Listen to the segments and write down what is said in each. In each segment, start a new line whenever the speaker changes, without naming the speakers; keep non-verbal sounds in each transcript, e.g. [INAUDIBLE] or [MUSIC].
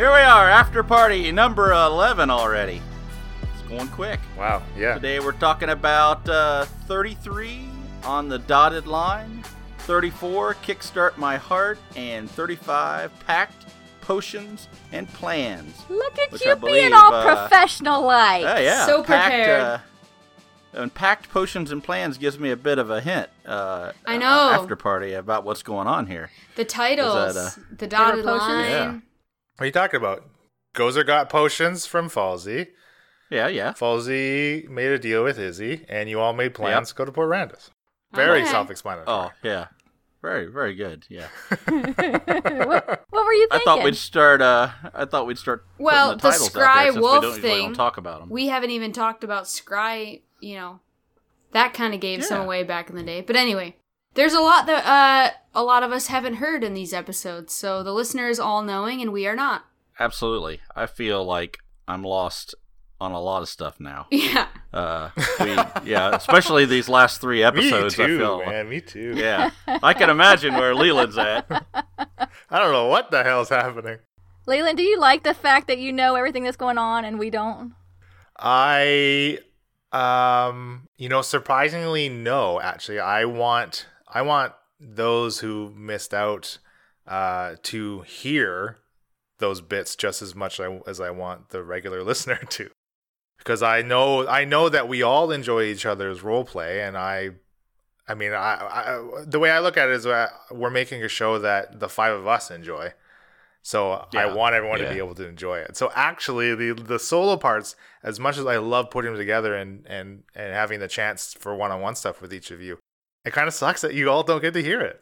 Here we are, after party number 11 already. It's going quick.
Wow. Yeah.
Today we're talking about uh, 33 on the dotted line, 34 Kickstart My Heart, and 35 Packed Potions and Plans.
Look at you
I
being all
uh,
professional like.
Yeah, yeah.
So
packed,
prepared.
uh, and packed potions and plans gives me a bit of a hint. Uh,
I
uh,
know.
after party about what's going on here.
The titles,
Is that,
the dotted
potions?
line.
Yeah.
What are you talking about? Gozer got potions from Falsey.
Yeah, yeah.
Falsey made a deal with Izzy, and you all made plans to go to Port Randis. Very
Okay.
self-explanatory.
Oh, yeah. Very, very good. Yeah. [LAUGHS]
what, what were you
I thought we'd start. Uh, I thought we'd start.
Well,
the,
the
titles out
Scry
there
Wolf
we don't,
thing,
don't talk about them.
We haven't even talked about Scry, you know. That kind of gave some away back in the day. But anyway, there's a lot that uh, a lot of us haven't heard in these episodes. So the listener is all knowing and we are not.
Absolutely. I feel like I'm lost on a lot of stuff now. [LAUGHS]
Yeah.
Uh, we, yeah, especially these last three episodes. [LAUGHS]
Me
episodes.
too,
I feel.
man. Me too.
Yeah, I can imagine where Leland's at. [LAUGHS]
I don't know what the hell's happening.
Leland, do you like the fact that you know everything that's going on and we don't?
I um you know surprisingly no actually I want I want those who missed out uh to hear those bits just as much I- as I want the regular [LAUGHS] listener to. Because I know I know that we all enjoy each other's role play and I I mean I, I the way I look at it is that we're making a show that the five of us enjoy. So I want everyone to be able to enjoy it. So actually, the the solo parts, as much as I love putting them together and and and having the chance for one on one stuff with each of you, it kind of sucks that you all don't get to hear it.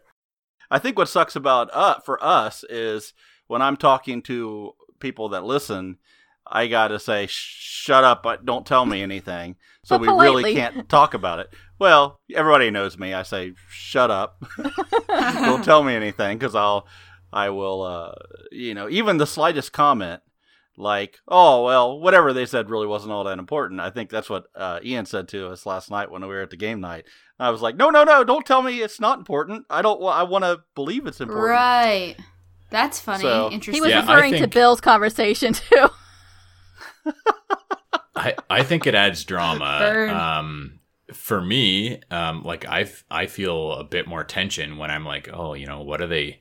I think what sucks about uh for us is when I'm talking to people that listen, I gotta say, "Shut up! but Don't tell me anything." [LAUGHS] So
But
we really can't talk about it. Well, everybody knows me. I say, "Shut up! [LAUGHS] don't tell me anything," because I'll, I will, uh, you know, even the slightest comment, like, "Oh well, whatever they said really wasn't all that important." I think that's what uh, Ian said to us last night when we were at the game night. I was like, "No, no, no! Don't tell me it's not important. I don't. wa- I want to believe it's important."
Right. That's funny.
So-
Interesting.
He was
Yeah, I
referring to Bill's conversation [LAUGHS] too.
I, I think it adds drama. [LAUGHS]
Burn.
Um, for me, um, like I, f- I feel a bit more tension when I'm like, oh, you know, what are they,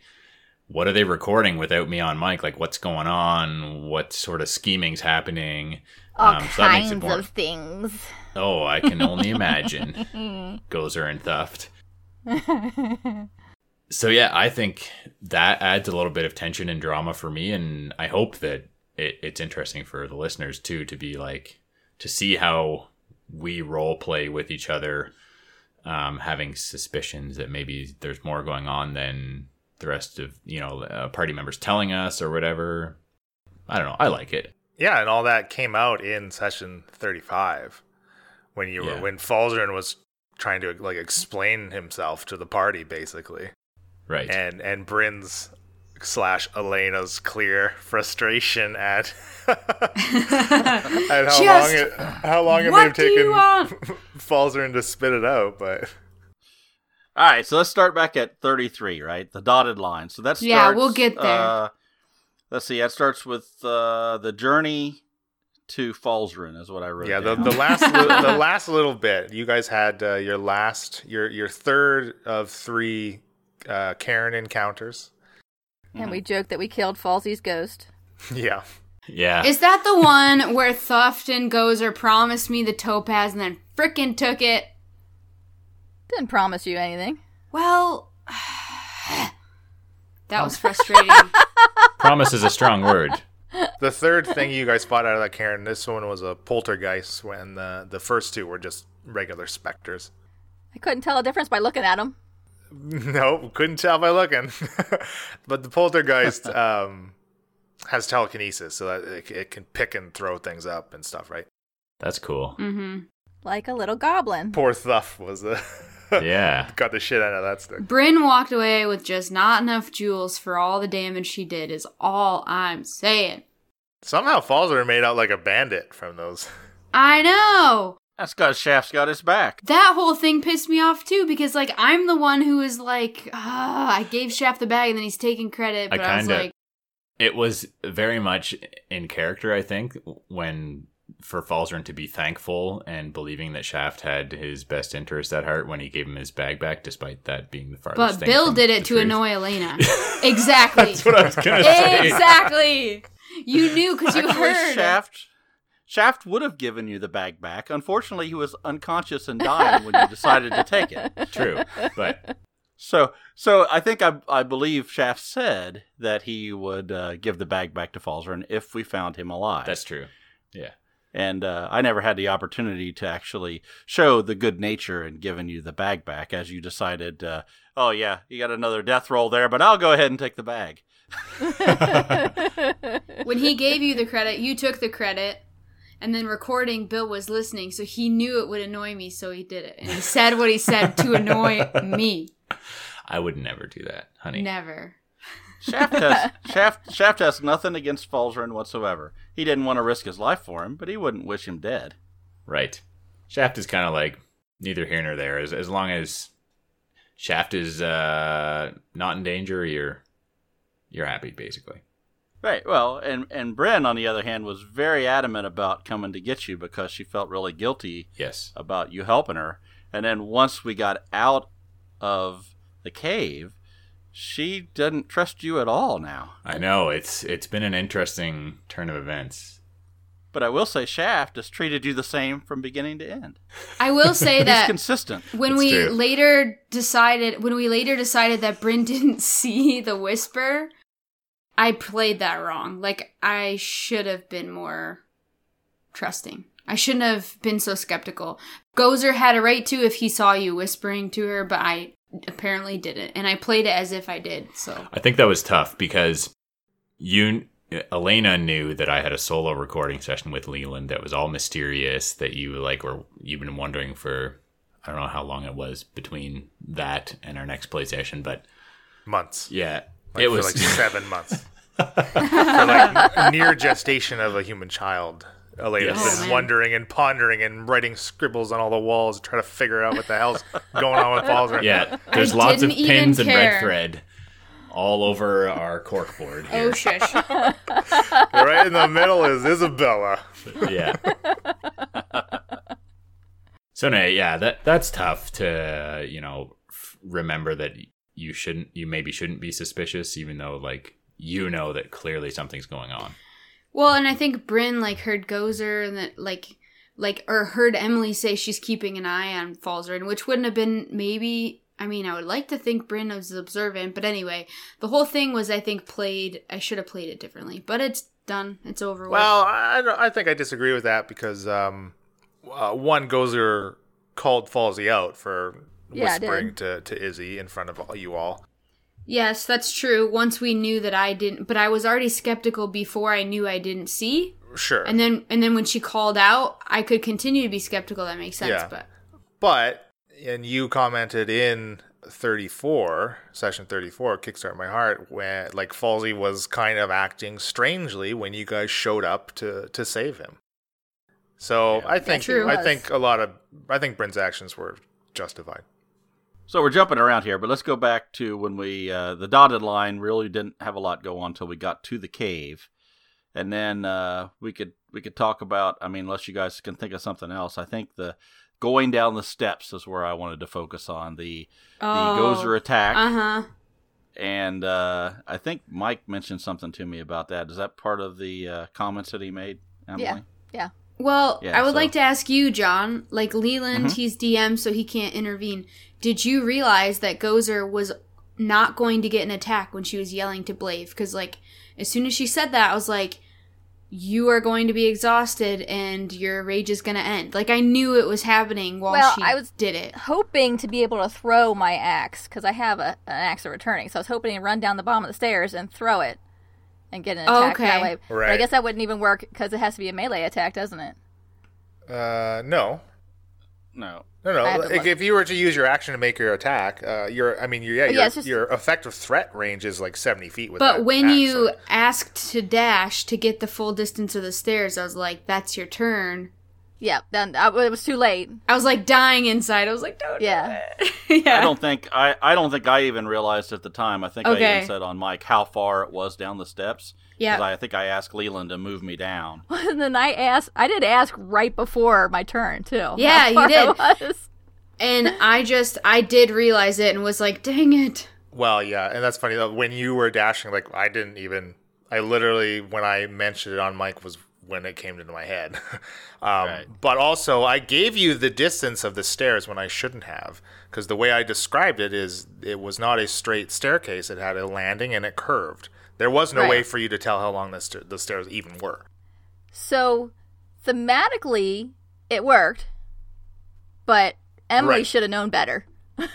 what are they recording without me on mic? Like, what's going on? What sort of scheming's happening?
All
Um, so that makes it
kinds
more-
of things.
Oh, I can only imagine. [LAUGHS] Gozer and Thuft. So yeah, I think that adds a little bit of tension and drama for me, and I hope that it, it's interesting for the listeners too to be like to see how we role play with each other, um, having suspicions that maybe there's more going on than the rest of you know uh, party members telling us or whatever. I don't know. I like it.
Yeah, and all that came out in session thirty five when you were
Yeah.
when Falzarin was trying to like explain himself to the party basically,
Right.
and and Bryn's slash Elena's clear frustration at [LAUGHS] at how [LAUGHS]
Just
long it how long it may have taken
want? [LAUGHS]
Falzern to spit it out, but
All right, so let's start back at 33, right? The dotted line. So that's
Yeah, we'll get there.
Uh, let's see. That starts with uh, the journey to Falzren, is what I wrote.
yeah, the,
down.
the last [LAUGHS] li- the last little bit, you guys had uh, your last your your third of three uh, cairn encounters.
And we joked that we killed Falsey's ghost. [LAUGHS]
Yeah,
yeah.
Is that the one where Thuft and Gozer promised me the topaz and then frickin' took it?
Didn't promise you anything.
Well, [SIGHS] that was frustrating. [LAUGHS]
Promise is a strong word.
the third thing you guys fought out of that cairn, this one was a poltergeist, when the the first two were just regular specters.
I couldn't tell a difference by looking at them. [LAUGHS]
Nope, couldn't tell by looking. [LAUGHS] but the poltergeist um, has telekinesis, so that it, it can pick and throw things up and stuff, right?
That's cool.
hmm
Like a little goblin.
Poor Thuff was the
Yeah. [LAUGHS]
got the shit out of that stick.
Bryn walked away with just not enough jewels for all the damage she did, is all I'm saying.
Somehow Falzer made out like a bandit from those.
I know!
That's because Shaft's got his back.
That whole thing pissed me off too because, like, I'm the one who is like, ah, I gave Shaft the bag and then he's taking credit,
I
but I, was
kinda-
like,
it was very much in character, I think, when for Falzarin to be thankful and believing that Shaft had his best interest at heart when he gave him his bag back, despite that being the farthest
But
thing
Bill did it to
truth.
annoy Elena. [LAUGHS] exactly.
That's what I was gonna say.
exactly. You knew because you
Actually,
heard.
Shaft. Shaft would have given you the bag back. Unfortunately, he was unconscious and dying when you decided to take it. [LAUGHS]
True, but
So, so I think I, I believe Shaft said that he would uh, give the bag back to Falzarin if we found him alive.
that's true. Yeah.
And uh, I never had the opportunity to actually show the good nature in giving you the bag back, as you decided. Uh, oh yeah, you got another death roll there, but I'll go ahead and take the bag. [LAUGHS]
when he gave you the credit, you took the credit. And then recording, Bill was listening, so he knew it would annoy me, so he did it. And he said what he said to annoy me. [LAUGHS]
I would never do that, honey.
Never.
Shaft has Shaft Shaft has nothing against Falzarin whatsoever. He didn't want to risk his life for him, but he wouldn't wish him dead.
Right. Shaft is kind of like neither here nor there. As as long as Shaft is uh, not in danger, you're you're happy basically.
Right. Well, and and Bryn, on the other hand, was very adamant about coming to get you because she felt really guilty
Yes.
about you helping her. And then once we got out of the cave, she doesn't trust you at all now.
I know it's it's been an interesting turn of events.
But I will say, Shaft has treated you the same from beginning to end.
I will [LAUGHS] say
He's
that
consistent.
when
It's
we
true.
later decided when we later decided that Bryn [LAUGHS] didn't see the whisper, I played that wrong. Like I should have been more trusting. I shouldn't have been so skeptical. Gozer had a right to if he saw you whispering to her, but I apparently didn't, and I played it as if I did. So
I think that was tough because you Elena knew that I had a solo recording session with Leland that was all mysterious that you like were you've been wondering for I don't know how long it was between that and our next play session, but
Months.
yeah,
Like,
it
for
was
like seven months. [LAUGHS] for like near gestation of a human child. Elena
Yes.
has
Oh,
been wondering and pondering and writing scribbles on all the walls, trying to figure out what the hell's going on with Falzarin.
yeah. There's
I
lots of
didn't
pins and red thread all over our cork board oh, here.
oh shush. [LAUGHS]
right in the middle is Isabella.
yeah. so no, yeah, that that's tough to you know f- remember that you shouldn't, you maybe shouldn't be suspicious, even though like you know that clearly something's going on.
Well, and I think Bryn like heard Gozer and that like like or heard Emily say she's keeping an eye on Falzarin, which wouldn't have been maybe I mean, I would like to think Bryn was observant, but anyway, the whole thing was I think played I should have played it differently. But it's done. It's over with.
Well, I, I think I disagree with that because um, uh, one Gozer called Falsey out for
Yeah,
whispering to, to Izzy in front of all, you all.
Yes, that's true. Once we knew that I didn't but I was already skeptical before I knew I didn't see.
Sure.
And then and then when she called out, I could continue to be skeptical. That makes sense,
Yeah.
but
But and you commented in 34, session 34, Kickstart My Heart, when like Falsey was kind of acting strangely when you guys showed up to to save him. So I think
true.
I think a lot of I think Bryn's actions were justified.
So we're jumping around here, but let's go back to when we uh, the dotted line really didn't have a lot go on until we got to the cave, and then uh, we could we could talk about. I mean, unless you guys can think of something else, I think the going down the steps is where I wanted to focus on the the Gozer attack,
Uh huh.
and uh, I think Mike mentioned something to me about that. Is that part of the uh, comments that he made? Emily?
Yeah. Yeah.
Well,
Yeah,
I would
so-
like to ask you, John. Like Leland,
Mhm.
he's DM, so he can't intervene. Did you realize that Gozer was not going to get an attack when she was yelling to Blave? Because, like, as soon as she said that, I was like, "You are going to be exhausted, and your rage is going to end." Like, I knew it was happening while
Well,
she
I was-
did it.
Hoping to be able to throw my axe because I have a, an axe of returning. So I was hoping to run down the bottom of the stairs and throw it and get an
Oh,
attack that
okay.
way. But I guess that wouldn't even work because it has to be a melee attack, doesn't it?
Uh, no,
No.
no, no.
I have to
Like, if you were to use your action to make your attack, uh, your I mean, your, yeah, your,
yeah, just-
your effective threat range is like seventy feet. With
But
that
when
axe,
you asked to dash to get the full distance of the stairs, I was like, "That's your turn."
Yeah. Then I, it was too late.
I was like dying inside. I was like, "Don't." do
Yeah.
it." [LAUGHS] yeah.
I don't think I, I don't think I even realized at the time. I think I even said on mic how far it was down the steps,
Yeah.
I think I asked Leland to move me down. [LAUGHS]
and then I asked, I did ask right before my turn too. [LAUGHS]
Yeah, you did.
Was.
And I just, I did realize it and was like, dang it.
Well, yeah, and that's funny. though, When you were dashing, like I didn't even. I literally, when I mentioned it on mic, was when it came into my head. [LAUGHS] um,
Right.
But also, I gave you the distance of the stairs when I shouldn't have, because the way I described it is, it was not a straight staircase. It had a landing and it curved. There was no
Right.
way for you to tell how long the, st- the stairs even were.
So thematically, it worked, but Emily
Right.
should have known better. [LAUGHS]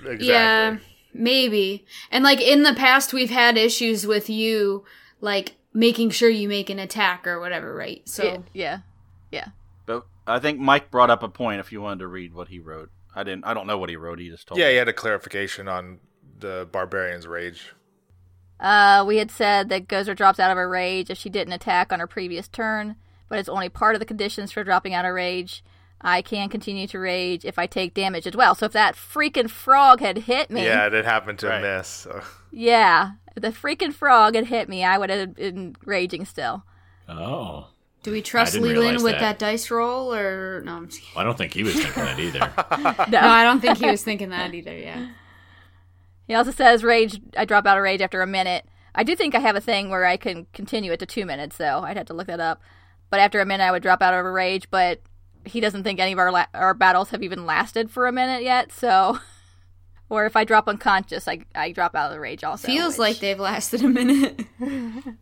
Exactly.
Yeah, maybe. And like in the past, we've had issues with you, like making sure you make an attack or whatever, right? So
Yeah, yeah, yeah.
But I think Mike brought up a point. If you wanted to read what he wrote, I didn't. I don't know what he wrote. He just told
Yeah,
me.
he had a clarification on the barbarian's rage.
Uh, we had said that Gozer drops out of her rage if she didn't attack on her previous turn, but it's only part of the conditions for dropping out of rage. I can continue to rage if I take damage as well. So if that freaking frog had hit me,
Yeah, it had happened to
Right.
miss. So.
yeah, if the freaking frog had hit me, I would have been raging still.
Oh.
do we trust Leland with
that.
that. dice roll or no? I'm just kidding.
I don't think he was thinking that either. [LAUGHS]
No, I don't think he was thinking that either. Yeah.
He also says rage. I drop out of rage after a minute. I do think I have a thing where I can continue it to two minutes, though. I'd have to look that up. But after a minute, I would drop out of a rage. But he doesn't think any of our la- our battles have even lasted for a minute yet. So, [LAUGHS] or if I drop unconscious, I I drop out of the rage also.
Feels
which-
like they've lasted a minute. [LAUGHS]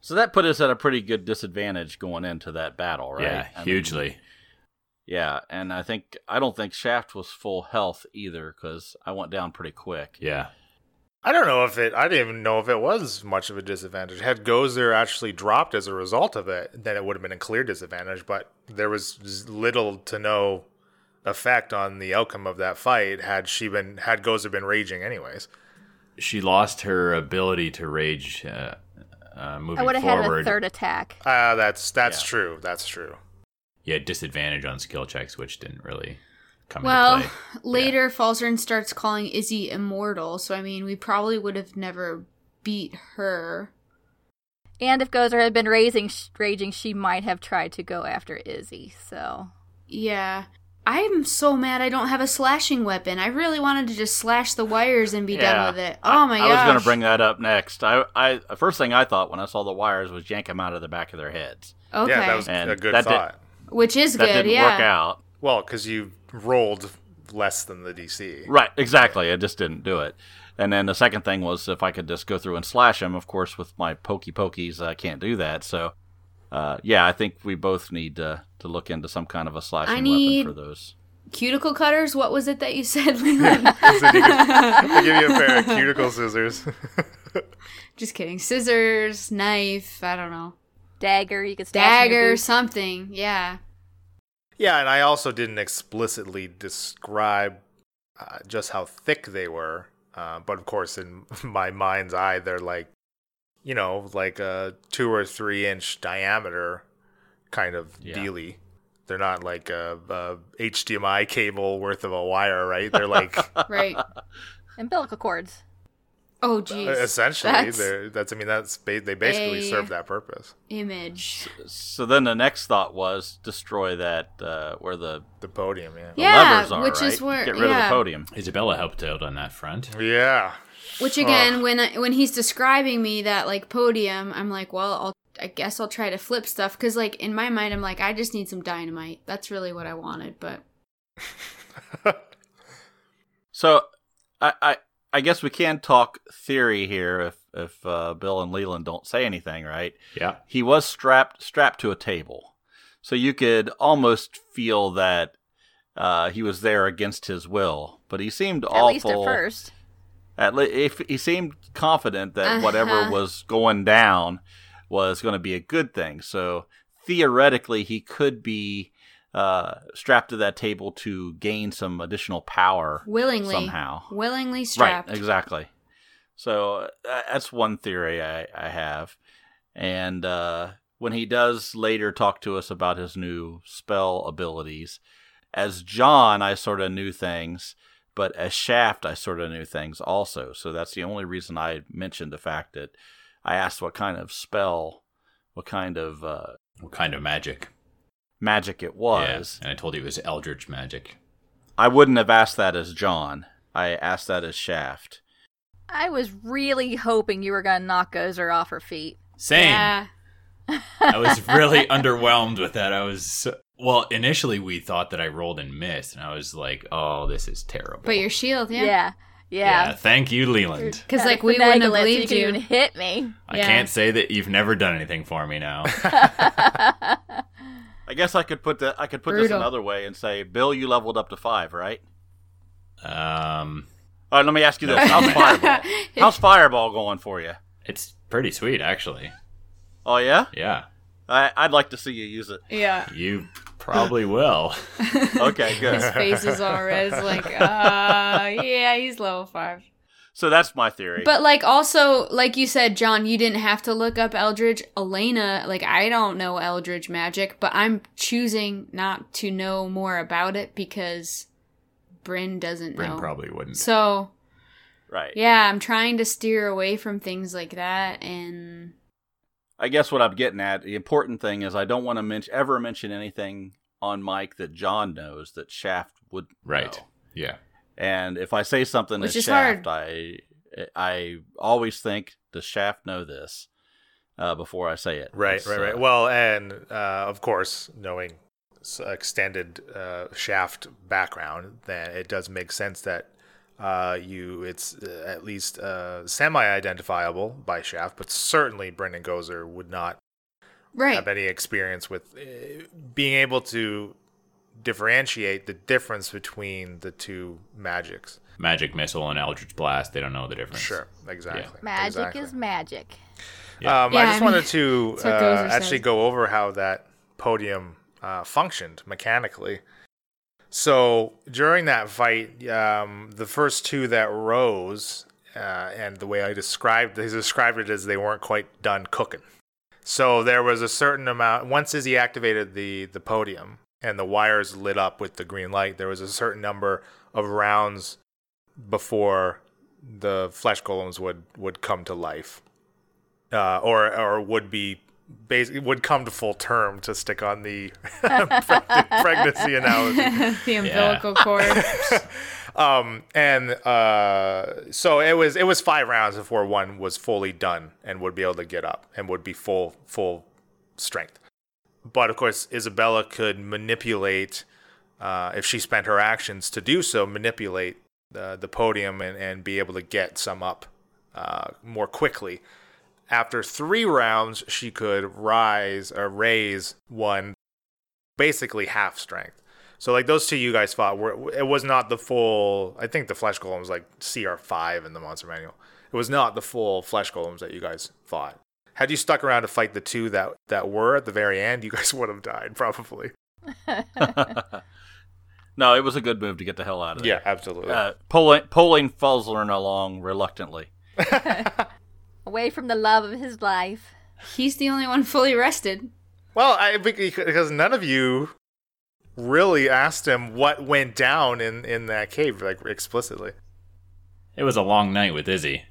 So that put us at a pretty good disadvantage going into that battle, right?
Yeah,
I mean,
hugely.
Yeah, and I think I don't think Shaft was full health either because I went down pretty quick.
Yeah.
I don't know if it. I didn't even know if it was much of a disadvantage. Had Gozer actually dropped as a result of it, then it would have been a clear disadvantage. But there was little to no effect on the outcome of that fight had she been had Gozer been raging anyways.
She lost her ability to rage uh, uh, moving
I would have had a third attack.
Ah, that's that's
Yeah.
true. That's true.
You had disadvantage on skill checks, which didn't really come
well,
into play. [LAUGHS]
later Falzarin starts calling Izzy immortal, so I mean, we probably would have never beat her.
And if Gozer had been raising, raging, she might have tried to go after Izzy. So
Yeah. I'm so mad I don't have a slashing weapon. I really wanted to just slash the wires and be
Yeah.
done with it. Oh my
god!
I
was going to bring that up next. I, I, first thing I thought when I saw the wires was yank them out of the back of their heads.
Okay.
Yeah, that was
And
a good
that did-
thought.
Which is
That
good,
didn't
yeah.
work out.
Well, because you rolled less than the DC.
Right, exactly. I just didn't do it. And then the second thing was if I could just go through and slash him. Of course, with my pokey pokies, I can't do that. So, uh, yeah, I think we both need to to look into some kind of a slashing
need-
weapon for those.
Cuticle cutters, what was it that you said, [LAUGHS] Leland?
I'll give you a pair of cuticle scissors. [LAUGHS]
just kidding. Scissors, knife, I don't know.
Dagger, you could stash in
Dagger, something. Yeah.
yeah, and I also didn't explicitly describe uh, just how thick they were. Uh, but of course, in [LAUGHS] my mind's eye, they're like, you know, like a two or three inch diameter kind of
Yeah.
dealy. They're not like a, a HDMI cable worth of a wire, right? [LAUGHS] They're like
Right.
umbilical cords.
Oh jeez.
essentially
That's
they're that's I mean that's ba- they basically serve that purpose.
image.
So then the next thought was destroy that uh, where the,
The podium, yeah.
the
Yeah,
levers are.
which
right?
is where-
get rid of the podium.
Isabella helped out on that front.
Yeah.
Which again, when I, when he's describing me that like podium, I'm like, well, I'll I guess I'll try to flip stuff because like in my mind, I'm like, I just need some dynamite. That's really what I wanted, but [LAUGHS]
So I, I I guess we can talk theory here if if uh, Bill and Leland don't say anything, right?
Yeah.
He was strapped strapped to a table, so you could almost feel that uh, he was there against his will. But he seemed
At
awful.
least at first.
At le- if he seemed confident that
Uh-huh.
whatever was going down was going to be a good thing. So theoretically, he could be uh, strapped to that table to gain some additional power
willingly,
somehow.
willingly strapped.
Right, exactly. So uh, that's one theory I, I have. And uh, when he does later talk to us about his new spell abilities, as John, I sort of knew things, but as Shaft, I sort of knew things also. So that's the only reason I mentioned the fact that I asked what kind of spell, what kind of uh,
What kind of magic?
Magic it was.
Yeah, and I told you it was eldritch magic.
I wouldn't have asked that as John. I asked that as Shaft.
I was really hoping you were gonna knock Gozer off her feet.
Same.
Yeah.
I was [LAUGHS] really underwhelmed with that. I was well. Initially, we thought that I rolled and missed, and I was like, "Oh, this is terrible."
But your shield,
Yeah,
yeah.
yeah.
yeah.
Thank you, Leland.
Because like we wouldn't have
finagle
believed
you.
you.
Even hit me.
I
Yeah.
can't say that you've never done anything for me now. [LAUGHS] [LAUGHS]
I guess I could put that. I could put this another way and say, Bill, you leveled up to five, right?
um,
All right, let me ask you this: How's Fireball? [LAUGHS] How's Fireball going for you?
it's pretty sweet, actually.
Oh yeah,
Yeah,
I, I'd like to see you use it.
Yeah.
you probably will. [LAUGHS]
Okay, good.
His face is all red. It's like, uh, yeah, he's level five.
So that's my theory.
But like also, like you said, John, you didn't have to look up eldritch. Elena, like I don't know eldritch magic, but I'm choosing not to know more about it because Bryn doesn't know
Bryn
know.
probably wouldn't.
So
right.
yeah, I'm trying to steer away from things like that and
I guess what I'm getting at, the important thing is I don't want to mention ever mention anything on mic that John knows that Shaft would
Right.
know.
Yeah.
And if I say something
Which
to
is
Shaft,
hard.
I I always think does Shaft know this uh, before I say it.
Right,
It's,
right, right.
uh,
Well, and uh, of course, knowing extended uh, shaft background, then it does make sense that uh, you it's uh, at least uh, semi-identifiable by shaft, but certainly Bryn and Gozer would not
right.
have any experience with uh, being able to differentiate the difference between the two magics.
Magic missile and Eldritch blast. They don't know the difference.
Sure, exactly.
Magic
exactly.
is magic.
Yeah.
Um,
Yeah,
I
I
just
mean,
wanted to uh, actually
said.
go over how that podium uh, functioned mechanically. So during that fight, um, the first two that rose, uh, and the way I described, they described it as they weren't quite done cooking. So there was a certain amount. Once Izzy activated the the podium and the wires lit up with the green light, there was a certain number of rounds before the flesh golems would would come to life uh, or or would be basically would come to full term to stick on the [LAUGHS] pregnancy analogy. [LAUGHS]
the umbilical cord. [LAUGHS]
Um, and uh, so it was it was five rounds before one was fully done and would be able to get up and would be full full strength. But of course, Isabella could manipulate uh, if she spent her actions to do so, manipulate the the podium and, and be able to get some up uh, more quickly. After three rounds, she could rise or raise one basically half strength. So like those two you guys fought, were it was not the full. I think the flesh golem was like CR five in the monster manual. It was not the full flesh golems that you guys fought. Had you stuck around to fight the two that that were at the very end, you guys [LAUGHS] would have died probably. [LAUGHS]
no, it was a good move to get the hell out of there.
Yeah, absolutely.
Uh, pulling pulling Fuzzlern along reluctantly. [LAUGHS]
Away from the love of his life.
He's the only one fully rested.
well, I because none of you really asked him what went down in in that cave like explicitly.
It was a long night with Izzy.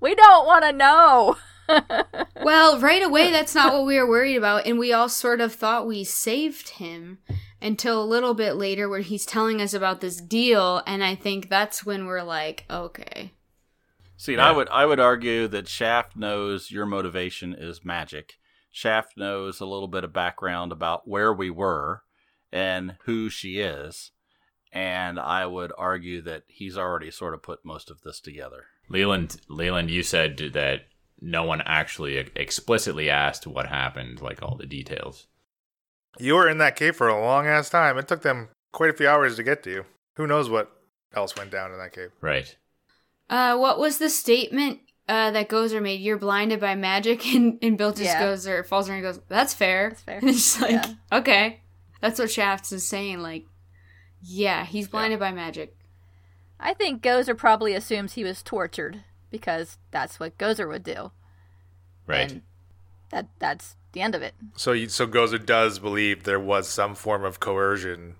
We don't want to know. [LAUGHS]
Well, right away, that's not what we were worried about, and we all sort of thought we saved him until a little bit later, where he's telling us about this deal, and I think that's when we're like, okay,
See, and
Yeah.
I would I would argue that Shaft knows your motivation is magic. Shaft knows a little bit of background about where we were and who she is, and I would argue that he's already sort of put most of this together.
Leland, Leland, you said that no one actually explicitly asked what happened, like all the details.
You were in that cave for a long ass time. It took them quite a few hours to get to you. Who knows what else went down in that cave?
Right.
Uh, what was the statement uh, that Gozer made? You're blinded by magic, [LAUGHS] and, and Bill just
Yeah.
goes or falls and goes, "That's fair."
That's fair. [LAUGHS]
And it's like,
Yeah.
okay, that's what Shafts is saying. Like, yeah, he's blinded by magic.
I think Gozer probably assumes he was tortured because that's what Gozer would do.
Right.
And that that's the end of it.
So, you, so Gozer does believe there was some form of coercion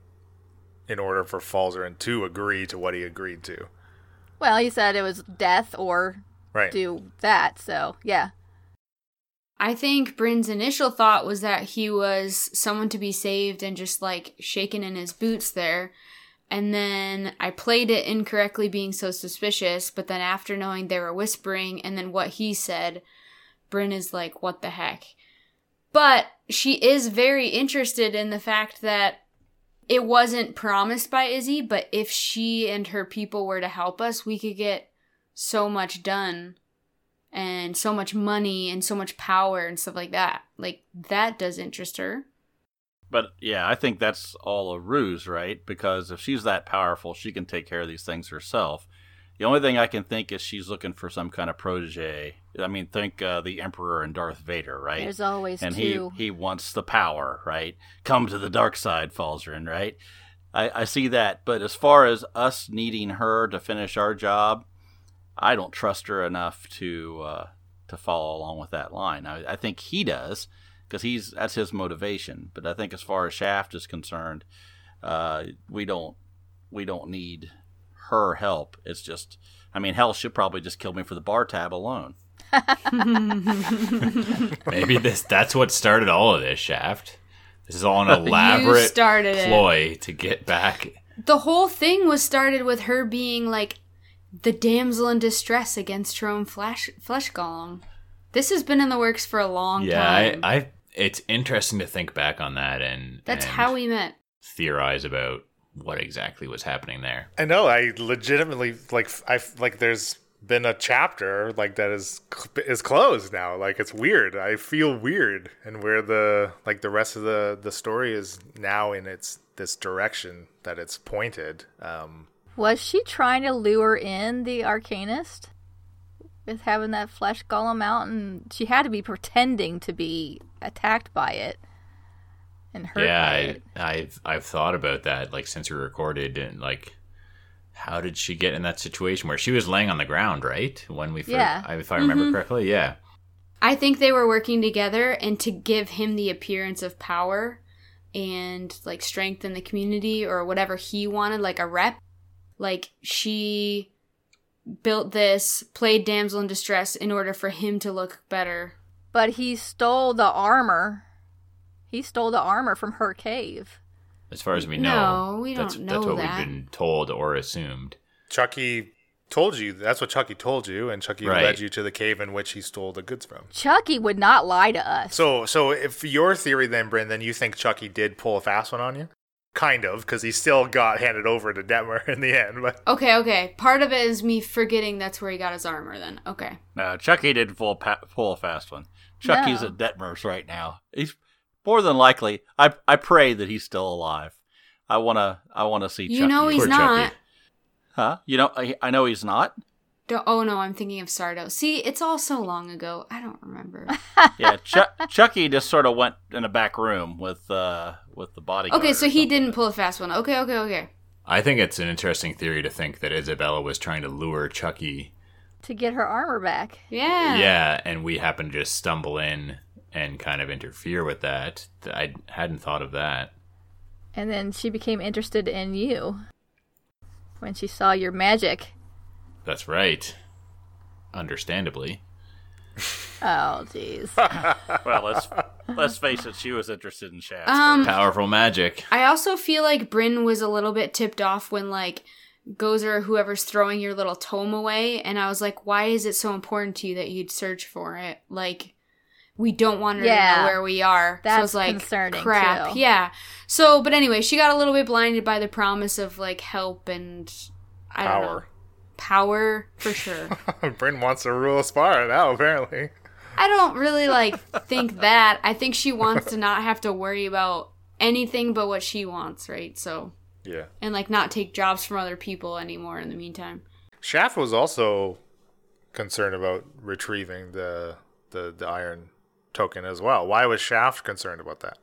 in order for Falzarin to agree to what he agreed to.
Well, he said it was death or
Right.
do that. So yeah,
I think Bryn's initial thought was that he was someone to be saved and just like shaken in his boots there. And then I played it incorrectly, being so suspicious. But then after knowing they were whispering and then what he said, Bryn is like, what the heck? But she is very interested in the fact that it wasn't promised by Izzy, but if she and her people were to help us, we could get so much done and so much money and so much power and stuff like that. Like that does interest her.
But yeah, I think that's all a ruse, right? Because if she's that powerful, she can take care of these things herself. The only thing I can think is she's looking for some kind of protege. I mean, think uh, the Emperor and Darth Vader, right?
there's always
and
two.
he he wants the power, right? Come to the dark side, Falzarin, right? I, I see that, but as far as us needing her to finish our job, I don't trust her enough to uh, to follow along with that line. I, I think he does because he's that's his motivation. But I think as far as Shaft is concerned, uh, we don't we don't need her help. It's just, I mean, hell, she'll probably just kill me for the bar tab alone. [LAUGHS]
Maybe this that's what started all of this, Shaft. This is all an [LAUGHS]
You
elaborate
started it.
ploy to get back.
The whole thing was started with her being like the damsel in distress against her own flesh flesh golem. This has been in the works for a long time,
Yeah, I. I it's interesting to think back on that and
That's
and
how we met.
theorize about what exactly was happening there.
I know. I legitimately like. I like. There's been a chapter like that is is closed now. Like it's weird. I feel weird, and where the like the rest of the the story is now in its this direction that it's pointed. Um,
Was she trying to lure in the Arcanist with having that flesh golem out? And she had to be pretending to be attacked by it and hurt
yeah,
by
I,
it.
I've I've thought about that like since we recorded and like how did she get in that situation where she was laying on the ground, right? When we first,
Yeah.
If I remember mm-hmm. correctly, yeah.
I think they were working together and to give him the appearance of power and like strength in the community or whatever he wanted, like a rep. Like she built this, played damsel in distress in order for him to look better.
But he stole the armor. He stole the armor from her cave.
As far as we know,
No, we don't
that's
know
what
that.
we've been told or assumed.
Chucky told you. That's what Chucky told you, and Chucky
Right.
led you to the cave in which he stole the goods from.
Chucky would not lie to us.
So, so if your theory then, Bryn, then you think Chucky did pull a fast one on you? Kind of, because he still got handed over to Detmer [LAUGHS] in the end. But
Okay, okay. Part of it is me forgetting that's where he got his armor then. Okay.
No, Chucky did pull, pa- pull a fast one. Chucky's
No.
at Detmer's right now. He's more than likely. I I pray that he's still alive. I wanna I wanna see.
You
Chucky.
know he's
Poor
not.
Chucky.
huh? You know I, I know he's not.
Do- oh no, I'm thinking of Sardo. See, it's all so long ago. I don't remember. [LAUGHS]
Yeah, [LAUGHS] Chuck Chucky just sort of went in a back room with uh with the body.
okay, so he didn't pull a fast one. Okay, okay, okay.
I think it's an interesting theory to think that Isabella was trying to lure Chucky.
to get her armor back.
Yeah.
Yeah, and we happened to just stumble in and kind of interfere with that. I hadn't thought of that.
And then she became interested in you when she saw your magic.
That's right. Understandably.
Oh, jeez. [LAUGHS]
Well, let's let's face it. She was interested in Shaft.
Um,
Powerful magic.
I also feel like Bryn was a little bit tipped off when like Gozer or whoever's throwing your little tome away, and I was like, why is it so important to you that you'd search for it? Like, we don't want her to know where we are. so
That's
it's like
concerning,
crap.
too.
Yeah. So, but anyway, she got a little bit blinded by the promise of like help and I don't know.
Power.
For sure. [LAUGHS]
Bryn wants to rule Aspara now, apparently.
I don't really like [LAUGHS] think that. I think she wants to not have to worry about anything but what she wants, right? So
Yeah.
and like not take jobs from other people anymore in the meantime.
Shaft was also concerned about retrieving the the, the iron token as well. Why was Shaft concerned about that?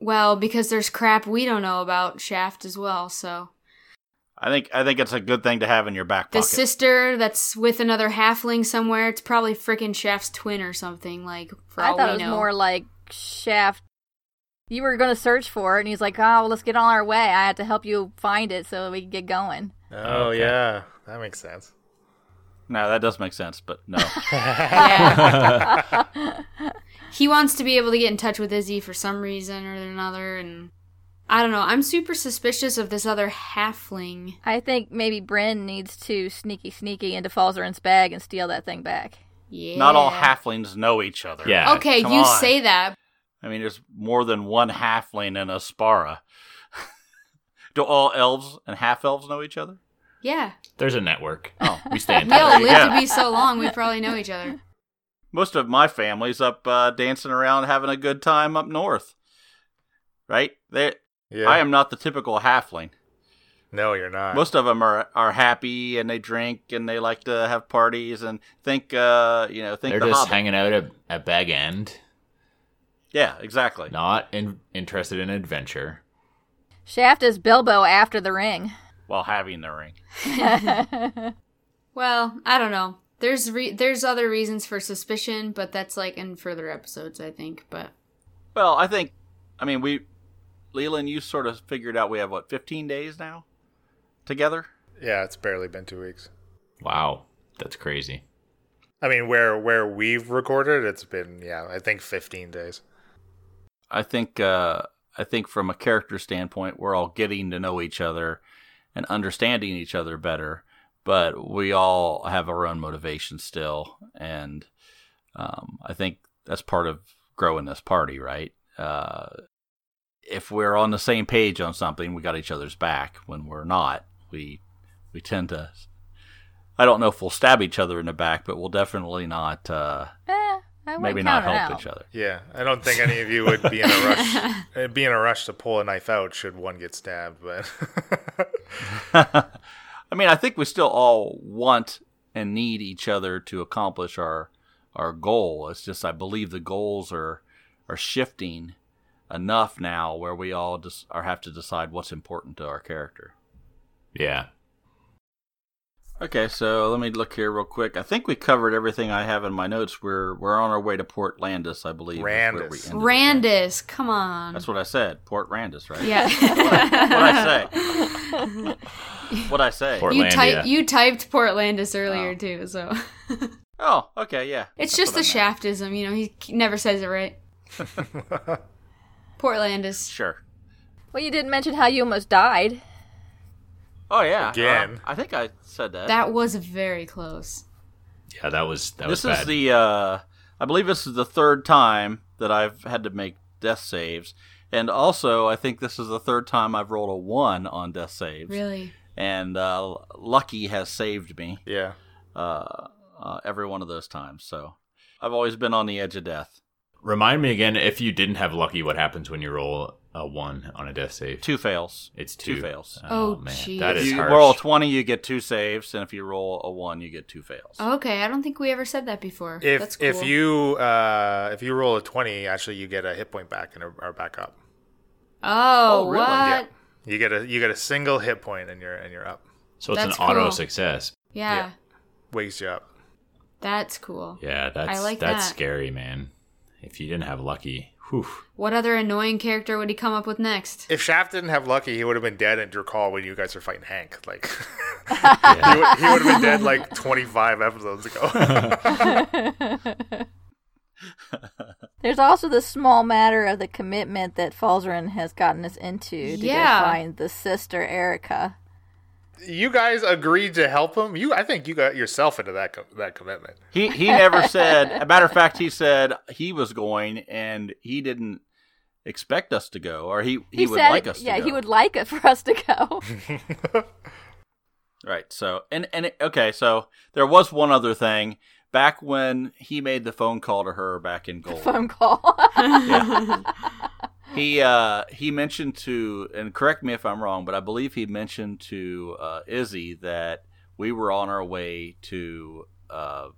Well, because there's crap we don't know about Shaft as well, so
I think I think it's a good thing to have in your back
the
pocket.
sister that's with another halfling somewhere, it's probably freaking Shaft's twin or something, like for
I
all
thought
we
it was
know.
more like Shaft. You were going to search for it, and he's like, "Oh, well, let's get on our way. I had to help you find it so we can get going."
Oh
Okay.
yeah, that makes sense.
No, that does make sense, but no. [LAUGHS] [LAUGHS] [LAUGHS]
He wants to be able to get in touch with Izzy for some reason or another, and I don't know. I'm super suspicious of this other halfling.
I think maybe Bryn needs to sneaky sneaky into Falzarin's bag and steal that thing back.
Yeah.
Not all halflings know each other.
Yeah.
Okay,
Come
you
on.
say that.
I mean, there's more than one halfling in Aspara. [LAUGHS] Do all elves and half elves know each other?
Yeah.
There's a network.
Oh. [LAUGHS]
We stay in
We all
touch.
lived
Yeah.
to be so long, we probably know each other. [LAUGHS]
Most of my family's up uh, dancing around, having a good time up north. Right? They,
Yeah.
I am not the typical halfling.
No, you're not.
Most of them are are happy and they drink and they like to have parties and think, uh, you know, think
They're
the
just
Hobbit.
hanging out at, at Bag End,
Yeah, exactly.
not in, interested in adventure.
Shaft is Bilbo after the ring.
While having the ring. [LAUGHS]
Well, I don't know. There's re- there's other reasons for suspicion, but that's like in further episodes, I think. But
Well, I think, I mean, we, Leland, you sort of figured out we have what, 15 days now together?
yeah, it's barely been two weeks.
Wow, that's crazy.
I mean, where where we've recorded, it's been yeah, I think 15 days.
I think, uh, I think from a character standpoint, we're all getting to know each other and understanding each other better, but we all have our own motivations still. And um, I think that's part of growing this party, right? Uh, if we're on the same page on something, we got each other's back. When we're not, we we tend to. I don't know if we'll stab each other in the back, but we'll definitely not. Uh,
Eh,
maybe not help
out.
each other.
Yeah, I don't think any of you would be in a rush uh, [LAUGHS] be in a rush to pull a knife out should one get stabbed, but [LAUGHS] [LAUGHS]
I mean, I think we still all want and need each other to accomplish our our goal. It's just I believe the goals are are shifting enough now where we all just are have to decide what's important to our character.
Yeah.
Okay, so let me look here real quick. I think we covered everything I have in my notes. We're we're on our way to Port Landis, I believe. is where we
Randis.
it.
Randis, come on.
That's what I said. Port Randis, right?
yeah. [LAUGHS]
What I say? [LAUGHS] What I say?
Port-
you
Portlandia.
typed you typed Portlandis earlier oh. too, so [LAUGHS]
Oh, okay, yeah.
it's
That's
just the shaftism. You know, he never says it right. Portlandis.
Sure.
Well, you didn't mention how you almost died.
Oh yeah.
Again.
Uh, I think I said that.
That was very close.
Yeah, that was that
this
was bad.
is the uh I believe this is the third time that I've had to make death saves. And also I think this is the third time I've rolled a one on death saves.
Really.
And uh Lucky has saved me
yeah.
uh, uh every one of those times. So I've always been on the edge of death.
Remind me again if you didn't have lucky, what happens when you roll a one on a death save?
Two fails.
It's two,
Two fails.
Oh,
man,
jeez.
that
If
is
you
harsh.
roll a 20, you get two saves, and if you roll a 1, you get two fails.
Okay, I don't think we ever said that before.
If
That's cool.
if you uh if you roll a 20, actually you get a hit point back and are back up.
Oh,
Oh, really?
what?
Yeah. You get a you get a single hit point and you're and you're up.
so it's
That's
an auto
cool.
success.
Yeah.
Yeah. Wakes you up.
That's cool.
Yeah, that's
like
that's
that.
scary, man. If you didn't have lucky, whew.
What other annoying character would he come up with next?
If Shaft didn't have lucky, he would have been dead in your call when you guys were fighting Hank. Like [LAUGHS]
Yeah.
he, would, he would have been dead like 25 episodes ago. [LAUGHS] [LAUGHS]
There's also the small matter of the commitment that Falzarin has gotten us into to
Yeah.
go find the sister Erica.
You guys agreed to help him. You, I think you got yourself into that co- that commitment.
He he never said. A matter of fact, he said he was going, and he didn't expect us to go, or he he, would
said,
like us.
yeah,
to go.
he would like it for us to go. [LAUGHS]
Right. So and and it, okay. So there was one other thing. Back when he made the phone call to her back in Gold,
Phone call. [LAUGHS] [LAUGHS]
he uh he mentioned to and correct me if I'm wrong, but I believe he mentioned to uh, Izzy that we were on our way to uh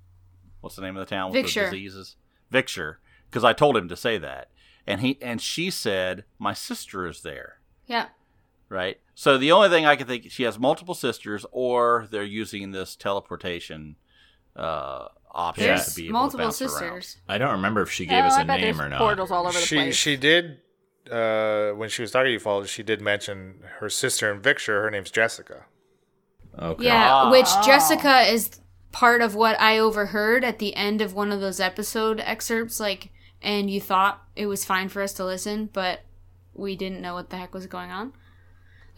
what's the name of the town with
Victor.
the diseases? Victor, because I told him to say that, and he and she said my sister is there.
yeah.
right? So the only thing I can think she has multiple sisters, or they're using this teleportation uh, option
Yeah.
to be able
multiple
to bounce
sisters.
I don't remember if she gave
Oh,
us
I
a
bet
name or not.
Portals all over the
She
place.
she did uh, when she was talking to you, Fall. She did mention her sister in Victor. Her name's Jessica.
Okay.
Yeah,
Ah.
which Jessica is part of what I overheard at the end of one of those episode excerpts, like, and you thought it was fine for us to listen, but we didn't know what the heck was going on.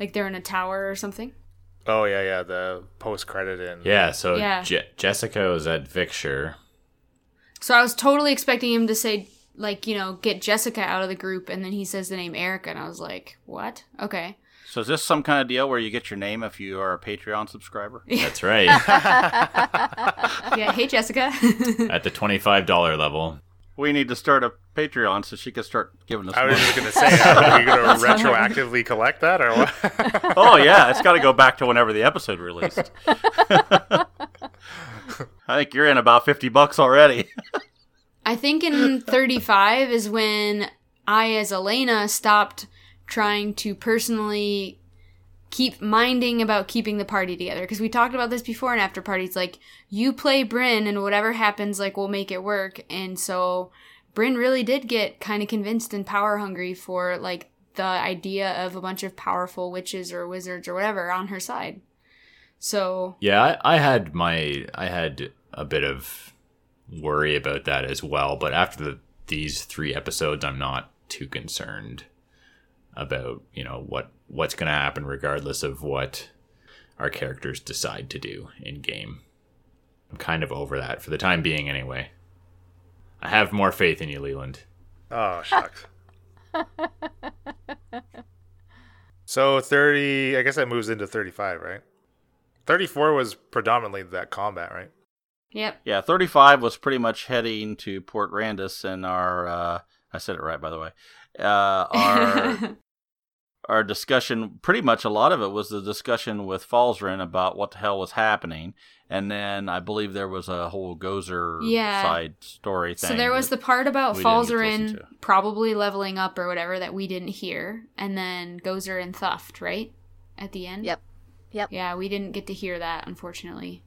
Like they're in a tower or something.
Oh yeah, yeah. The post credit in.
Yeah, so
Yeah.
Je- Jessica was at Victor.
So I was totally expecting him to say, like, you know, get Jessica out of the group, and then he says the name Erica, and I was like, what? Okay.
So is this some kind of deal where you get your name if you are a Patreon subscriber? [LAUGHS]
That's right. [LAUGHS]
Yeah, hey, Jessica. [LAUGHS]
at the $25 level.
We need to start a Patreon so she can start giving us
I was
money.
just gonna say, are we gonna retroactively collect that or what?
oh yeah, it's got to go back to whenever the episode released. I think you're in about fifty bucks already.
I think in 35 is when I, as Elena, stopped trying to personally keep minding about keeping the party together. Because we talked about this before and after parties. Like, you play Bryn, and whatever happens, like, we'll make it work. And so Bryn really did get kind of convinced and power hungry for, like, the idea of a bunch of powerful witches or wizards or whatever on her side. So,
Yeah, I, I had my I had a bit of worry about that as well, but after the, these three episodes, I'm not too concerned about you know what what's going to happen, regardless of what our characters decide to do in game. I'm kind of over that for the time being, anyway. I have more faith in you, Leland.
Oh shucks. so thirty. I guess that moves into thirty-five, right? Thirty-four was predominantly that combat, right?
Yep.
yeah, thirty-five was pretty much heading to Port Randis, and our uh, I said it right by the way. Uh, our [LAUGHS] our discussion, pretty much a lot of it was the discussion with Falzarin about what the hell was happening, and then I believe there was a whole Gozer
Yeah.
side story thing.
So there was the part about
we didn't get to listen
Falzarin
to.
probably leveling up or whatever that we didn't hear, and then Gozer and Thuft, right? At the end.
Yep. Yep.
Yeah, we didn't get to hear that, unfortunately.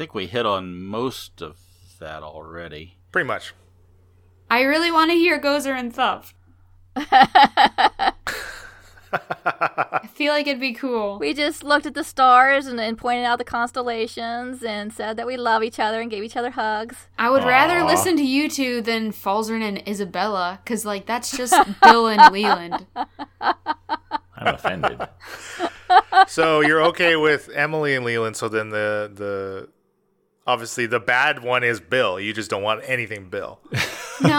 I think we hit on most of that already.
Pretty much.
I really want to hear Gozer and Thuft. [LAUGHS] I feel like it'd be cool.
We just looked at the stars and, and pointed out the constellations and said that we love each other and gave each other hugs.
I would rather
Aw.
listen to you two than Falzarin and Isabella, because like that's just [LAUGHS] Bill and Leland.
I'm offended. [LAUGHS]
So you're okay with Emily and Leland. So then the the obviously the bad one is Bill. You just don't want anything Bill.
No. [LAUGHS]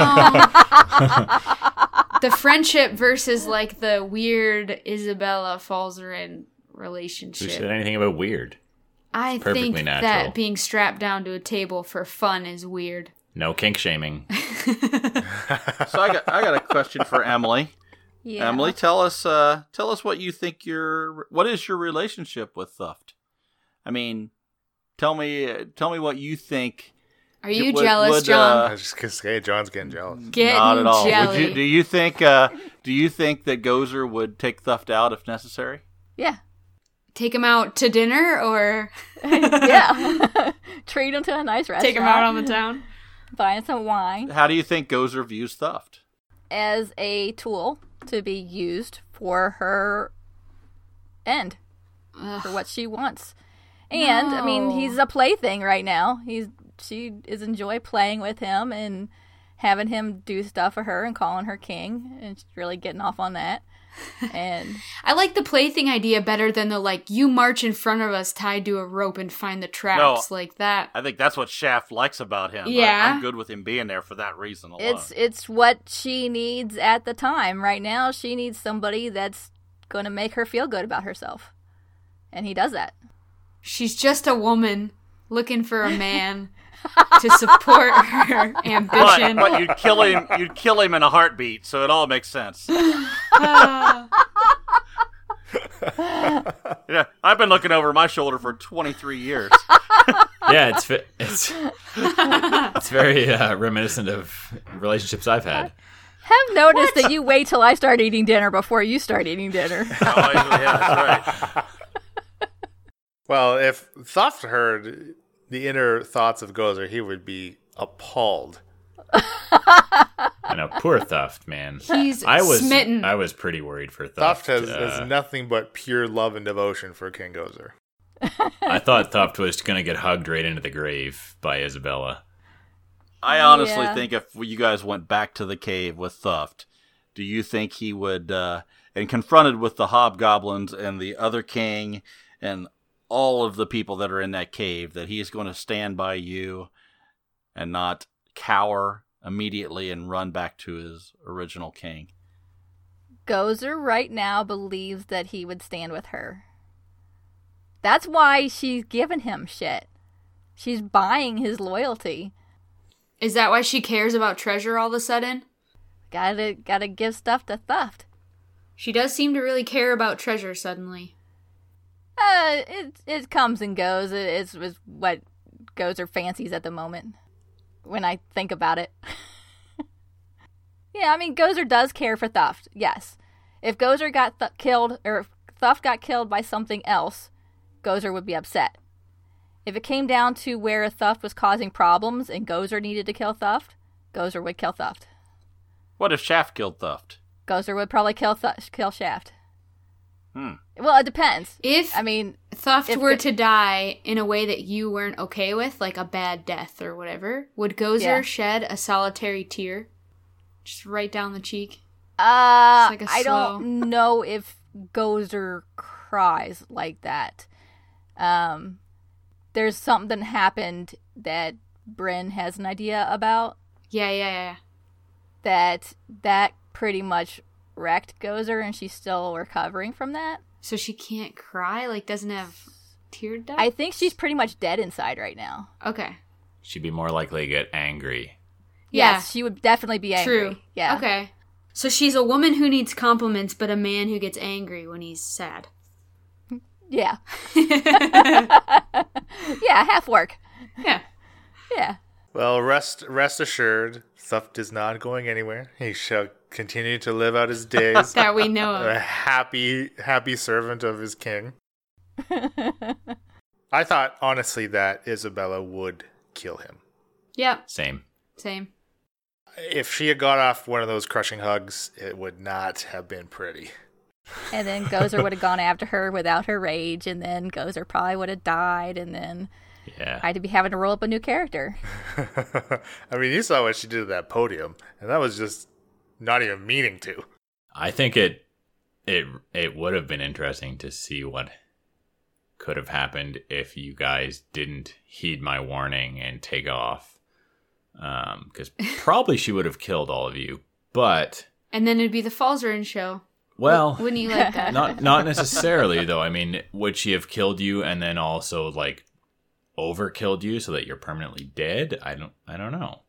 the friendship versus like the weird Isabella Falzarin
Who
relationship.
said anything about weird?
I
perfectly
think
natural.
that being strapped down to a table for fun is weird.
No kink shaming. [LAUGHS]
So I got I got a question for Emily.
Yeah.
Emily, tell us uh, tell us what you think your what is your relationship with Thuft? I mean, tell me tell me what you think.
Are you
Would-
jealous,
would,
John?
uh,
I was just gonna say John's getting jealous.
Getting
Not at all. Would you, do you think uh, do you think that Gozer would take Thuft out if necessary?
Yeah.
Take him out to dinner or [LAUGHS]
Yeah. [LAUGHS] Treat him to a nice restaurant.
take him out on the town? [LAUGHS]
Buying some wine
How do you think Gozer views Thuft?
as a tool to be used for her end, for what she wants. And I mean, he's a plaything right now. He's she is enjoy playing with him and having him do stuff for her and calling her king, and she's really getting off on that. [LAUGHS] And
I like the plaything idea better than the like you march in front of us tied to a rope and find the traps like that.
I think that's what Shaft likes about him. I-
Yeah.
I'm good with him being there for that reason alone.
it's it's what she needs at the time. Right now, she needs somebody that's going to make her feel good about herself, and he does that.
She's just a woman looking for a man to support her [LAUGHS] ambition.
but you'd kill him. You'd kill him in a heartbeat, so it all makes sense. [LAUGHS] Yeah, I've been looking over my shoulder for 23 years. [LAUGHS]
yeah, it's it's it's very uh, reminiscent of relationships I've had.
Have noticed that you wait till I start eating dinner before you start eating dinner.
Oh, yeah, that's right.
Well, if Thuft heard the inner thoughts of Gozer, he would be appalled.
I know, poor Thuft, man.
He's
I was
smitten.
I was pretty worried for Thuft.
Thuft has,
uh,
has nothing but pure love and devotion for King Gozer.
I thought Thuft was going to get hugged right into the grave by Isabella.
I honestly
Yeah.
think if you guys went back to the cave with Thuft, do you think he would, uh, and confronted with the hobgoblins and the other king and all of the people that are in that cave, that he's going to stand by you and not cower immediately and run back to his original king?
Gozer right now believes that he would stand with her. That's why she's giving him shit. She's buying his loyalty.
Is that why she cares about treasure all of a sudden?
Gotta gotta give stuff to Thuft.
She does seem to really care about treasure suddenly.
Uh, it it comes and goes. It, it's, it's what Gozer fancies at the moment. When I think about it. [LAUGHS] yeah, I mean Gozer does care for Thuft. Yes, if Gozer got th- killed or if Thuft got killed by something else, Gozer would be upset. If it came down to where Thuft was causing problems and Gozer needed to kill Thuft, Gozer would kill Thuft.
What if Shaft killed Thuft?
Gozer would probably kill Th- kill Shaft.
Hmm.
Well, it depends.
If
I mean,
Thuft
if
were
it-
to die in a way that you weren't okay with, like a bad death or whatever, would Gozer
Yeah.
shed a solitary tear? Just right down the cheek?
Uh,
It's like a
I
slow-
don't know if Gozer cries like that. Um, there's something happened that Bryn has an idea about
Yeah, yeah, yeah.
that that pretty much wrecked Gozer, and she's still recovering from that.
So she can't cry? Like, doesn't have tear ducts?
I think she's pretty much dead inside right now.
Okay.
She'd be more likely to get angry.
Yeah.
Yes, she would definitely be angry.
True.
Yeah.
Okay. So she's a woman who needs compliments, but a man who gets angry when he's sad.
Yeah. [LAUGHS] [LAUGHS] yeah, half work.
Yeah.
Yeah.
Well, rest rest assured, Thuft is not going anywhere. He shall continue to live out his days [LAUGHS]
That we know of.
a happy happy servant of his king. I thought honestly that Isabella would kill him.
Yep.
Same.
Same.
If she had got off one of those crushing hugs, it would not have been pretty.
And then Gozer would have gone after her without her rage, and then Gozer probably would have died, and then
Yeah.
I'd be having to roll up a new character. [LAUGHS]
I mean, you saw what she did at that podium, and that was just not even meaning to.
I think it it it would have been interesting to see what could have happened if you guys didn't heed my warning and take off. Um, because [LAUGHS] probably she would have killed all of you, but
And then it'd be the Falzarin show.
well,
Wouldn't you like that? [LAUGHS]
not not necessarily though. I mean, would she have killed you and then also like overkilled you so that you're permanently dead? I don't I don't know.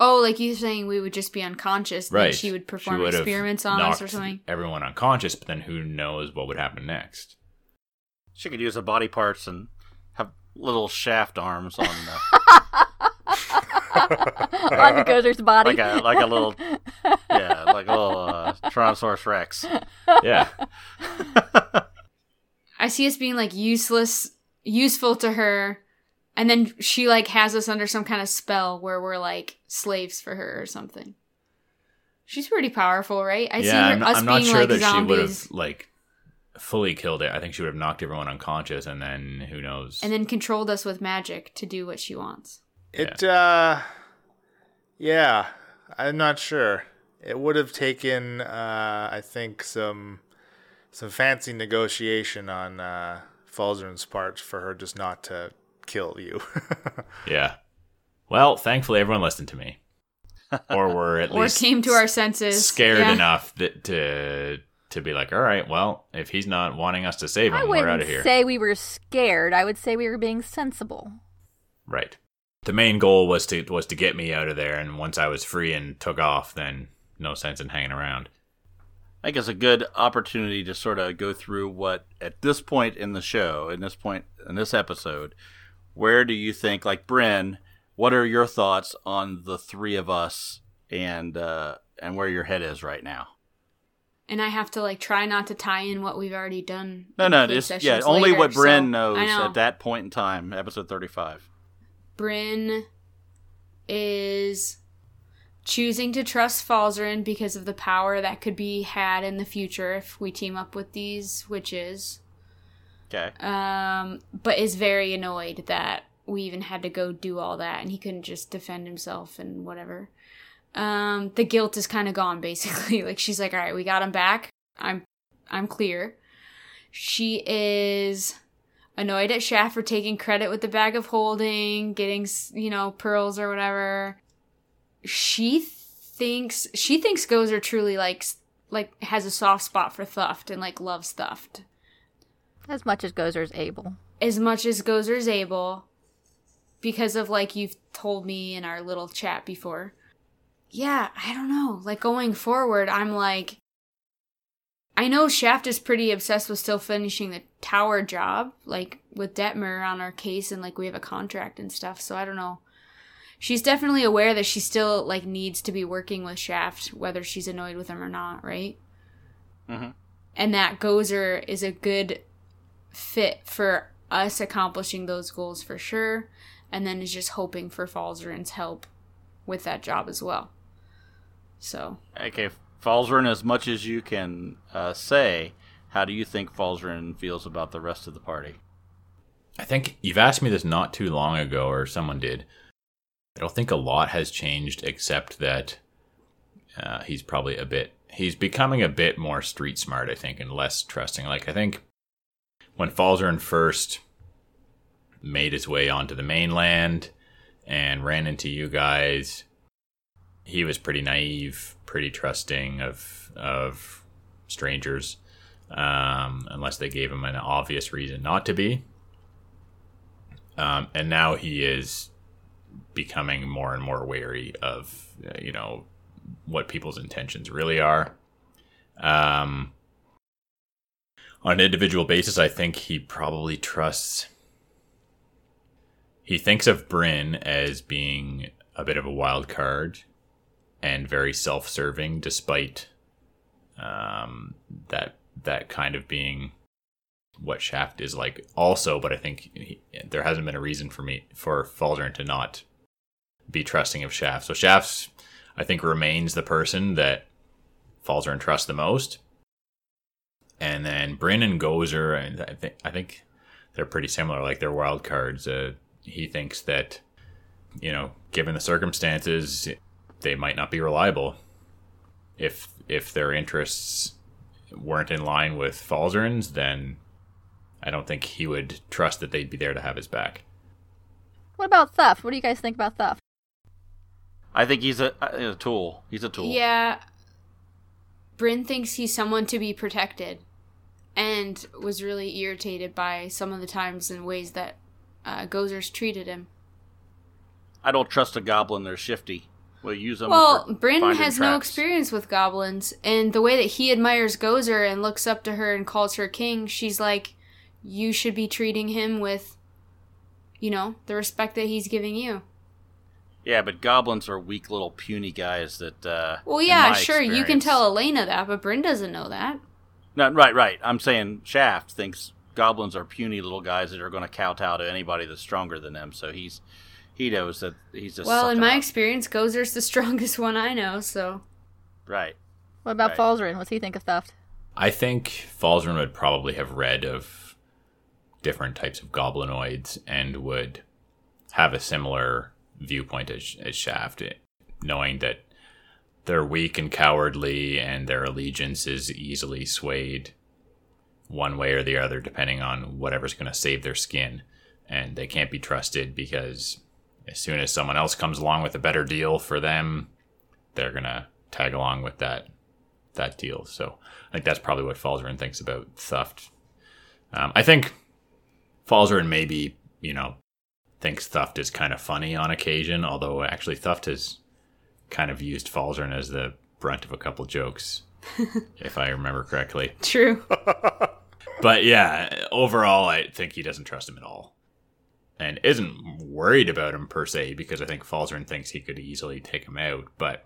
Oh, like you saying we would just be unconscious,
Right.
she would perform
would have
experiments on us or something.
Everyone unconscious, but then who knows what would happen next?
She could use the body parts and have little shaft arms on the, [LAUGHS]
On the Gozer's body.
like a like a little yeah like a little uh, Tyrannosaurus Rex.
Yeah. [LAUGHS]
I see us being like useless, useful to her, and then she like has us under some kind of spell where we're like slaves for her or something. She's pretty powerful, right? I see
yeah,
her,
I'm,
us
I'm not
being
sure
like
that she would have like fully killed it. I think she would have knocked everyone unconscious, and then who knows?
and then controlled us with magic to do what she wants.
It, uh, yeah, I'm not sure. It would have taken, uh, I think, some some fancy negotiation on uh, Falzarin's part for her just not to kill you. [LAUGHS]
yeah. Well, thankfully, everyone listened to me, or were at [LAUGHS]
Or
least
came to our senses.
scared
Yeah.
enough that to to be like, all right, well, if he's not wanting us to save
I
him, we're out of here.
say we were scared. I would say we were being sensible.
Right. The main goal was to was to get me out of there, and once I was free and took off, then no sense in hanging around.
I think it's a good opportunity to sort of go through what at this point in the show, in this point in this episode, where do you think, like Bryn, what are your thoughts on the three of us and uh, and where your head is right now?
And I have to like try not to tie in what we've already done.
No, no, just yeah,
sessions
only
later,
what Bryn
so-
knows
know.
at that point in time, episode thirty-five.
Bryn is choosing to trust Falzarin because of the power that could be had in the future if we team up with these witches.
Okay.
um, but is very annoyed that we even had to go do all that and he couldn't just defend himself and whatever. Um, the guilt is kind of gone [LAUGHS] basically. like she's like, all right, we got him back. I'm, I'm clear. She is annoyed at Shaft for taking credit with the bag of holding, getting you know pearls or whatever. She thinks she thinks Gozer truly likes like has a soft spot for Thuft and like loves Thuft
As much as Gozer's able.
as much as Gozer's able because of like you've told me in our little chat before. Yeah, I don't know. Like going forward, I'm like I know Shaft is pretty obsessed with still finishing the tower job, like with Detmer on our case and like we have a contract and stuff, so I don't know. She's definitely aware that she still like needs to be working with Shaft, whether she's annoyed with him or not, right?
Mhm.
And that Gozer is a good fit for us accomplishing those goals for sure, and then is just hoping for Falzarin's help with that job as well. So
Okay, Falzarin, as much as you can uh, say, how do you think Falzarin feels about the rest of the party?
I think you've asked me this not too long ago, or someone did. I don't think a lot has changed except that uh, he's probably a bit. He's becoming a bit more street smart, I think, and less trusting. Like I think when Falzarin first made his way onto the mainland and ran into you guys, he was pretty naive, pretty trusting of of strangers, um, unless they gave him an obvious reason not to be. Um, and now he is becoming more and more wary of uh, you know what people's intentions really are. Um, on an individual basis, I think he probably trusts. He thinks of Bryn as being a bit of a wild card and very self-serving, despite um, that that kind of being what Shaft is like also, but I think he, there hasn't been a reason for me for Falzarin to not be trusting of Shaft. So Shaft's I think remains the person that Falzarin trusts the most. And then Bryn and Gozer, and I think I think they're pretty similar. Like they're wild cards. Uh, he thinks that you know, given the circumstances, they might not be reliable. If if their interests weren't in line with Falzarin's, then I don't think he would trust that they'd be there to have his back.
What about Thuft? What do you guys think about Thuft?
I think he's a, a tool. He's a tool.
Yeah. Bryn thinks he's someone to be protected and was really irritated by some of the times and ways that uh, Gozer's treated him.
I don't trust a goblin. They're shifty. We'll use them.
Well, Bryn has no experience with goblins, and the way that he admires Gozer and looks up to her and calls her king, she's like, you should be treating him with, you know, the respect that he's giving you.
Yeah, but goblins are weak little puny guys that. Uh,
Well, yeah, sure, you can tell Elena that, but Bryn doesn't know that.
No, right, right. I'm saying Shaft thinks goblins are puny little guys that are going to kowtow to anybody that's stronger than them. So he's he knows that he's just.
Well, in my
up.
experience, Gozer's the [LAUGHS] strongest one I know, so.
right.
What about
Right.
Falzarin? What's he think of Thuft?
I think Falzarin would probably have read of different types of goblinoids and would have a similar viewpoint as, as Shaft, knowing that they're weak and cowardly and their allegiance is easily swayed one way or the other depending on whatever's going to save their skin. And they can't be trusted because as soon as someone else comes along with a better deal for them, they're going to tag along with that that deal. So I think that's probably what Falzarin thinks about Thuft. Um, I think Falzarin maybe, you know, thinks Thuft is kind of funny on occasion, although actually Thuft has kind of used Falzarin as the brunt of a couple jokes, [LAUGHS] if I remember correctly.
True. [LAUGHS]
But yeah, overall, I think he doesn't trust him at all. And isn't worried about him per se, because I think Falzarin thinks he could easily take him out, but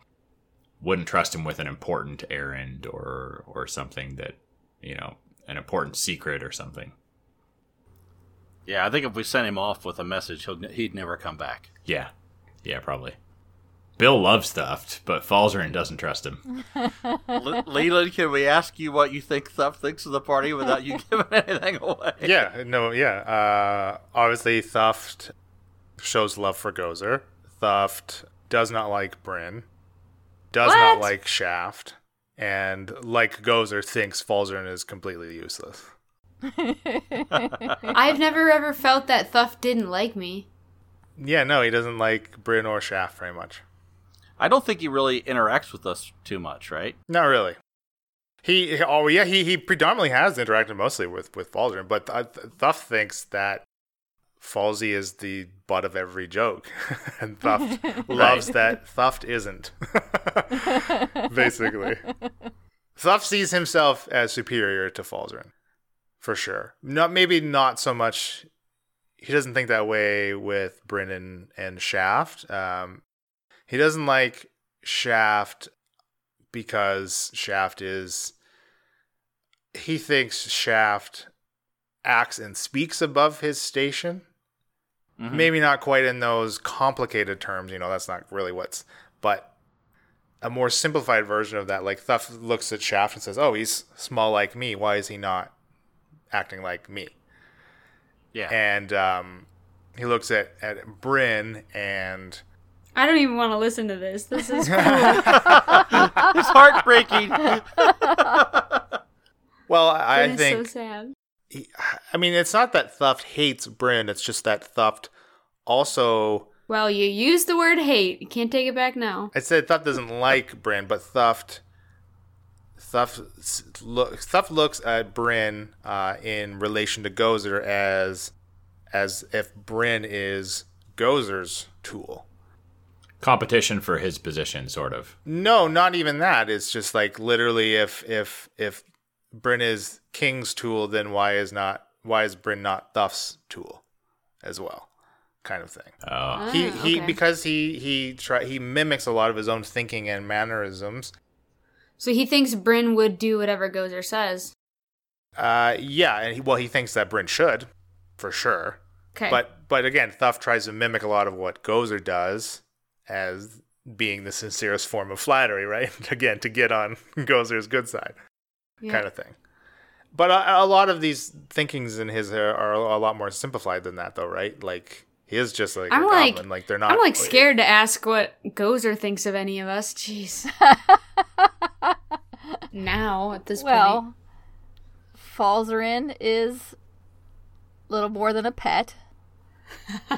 wouldn't trust him with an important errand or or something that you know, an important secret or something.
Yeah, I think if we sent him off with a message, he'll, he'd never come back.
Yeah. Yeah, probably. Bill loves Thuft, but Falzarin doesn't trust him.
Le- Leland, can we ask you what you think Thuft thinks of the party without you [LAUGHS] giving anything away?
yeah, no, yeah. Uh, obviously, Thuft shows love for Gozer. Thuft does not like Bryn, does not like Shaft, and like Gozer, thinks Falzarin is completely useless. [LAUGHS] [LAUGHS]
I've never ever felt that Thuft didn't like me.
Yeah, no, he doesn't like Bryn or Shaft very much.
I don't think he really interacts with us too much, right?
Not really. He, he- oh yeah, he, he predominantly has interacted mostly with with Falzarin, but Th- Thuft thinks that Falsey is the butt of every joke, [LAUGHS] and Thuft [LAUGHS] loves that Thuft isn't. [LAUGHS] Basically, Thuft sees himself as superior to Falzarin, for sure. Not maybe not so much. He doesn't think that way with Brennan and Shaft. Um, he doesn't like Shaft because Shaft is he thinks Shaft acts and speaks above his station.
Mhm.
Maybe not quite in those complicated terms, you know, that's not really what's but a more simplified version of that, like Thuft looks at Shaft and says, Oh, he's small like me. Why is he not acting like me?
Yeah.
And um, he looks at, at Bryn and
I don't even want to listen to this. This is [LAUGHS] cool. [LAUGHS]
it's heartbreaking. [LAUGHS]
well, I
It is
think
so sad.
he- I mean, it's not that Thuft hates Bryn. It's just that Thuft also.
Well, you used the word hate. You can't take it back now.
I said Thuft doesn't like Bryn, but Thuft. Thuft, look, Thuft looks at Bryn uh, in relation to Gozer as, as if Bryn is Gozer's tool.
Competition for his position, sort of.
No, not even that. It's just like literally, if if if Bryn is King's tool, then why is not why is Bryn not Thuft's tool, as well, kind of thing.
Oh,
he
Ah,
he
okay.
because he he try he mimics a lot of his own thinking and mannerisms.
So he thinks Bryn would do whatever Gozer says.
Uh, yeah, and he, well, he thinks that Bryn should, for sure.
Okay.
But but again, Thuft tries to mimic a lot of what Gozer does as being the sincerest form of flattery, right? [LAUGHS] again, to get on [LAUGHS] Gozer's good side.
Yeah.
kind of thing. But a, a lot of these thinkings in his are, are a lot more simplified than that, though, right? Like he is just like
I'm
a
like-
goblin. Like they're not.
I'm like oh, scared to ask what Gozer thinks of any of us. Jeez. [LAUGHS] now at this point.
Well, Falzarin is little more than a pet.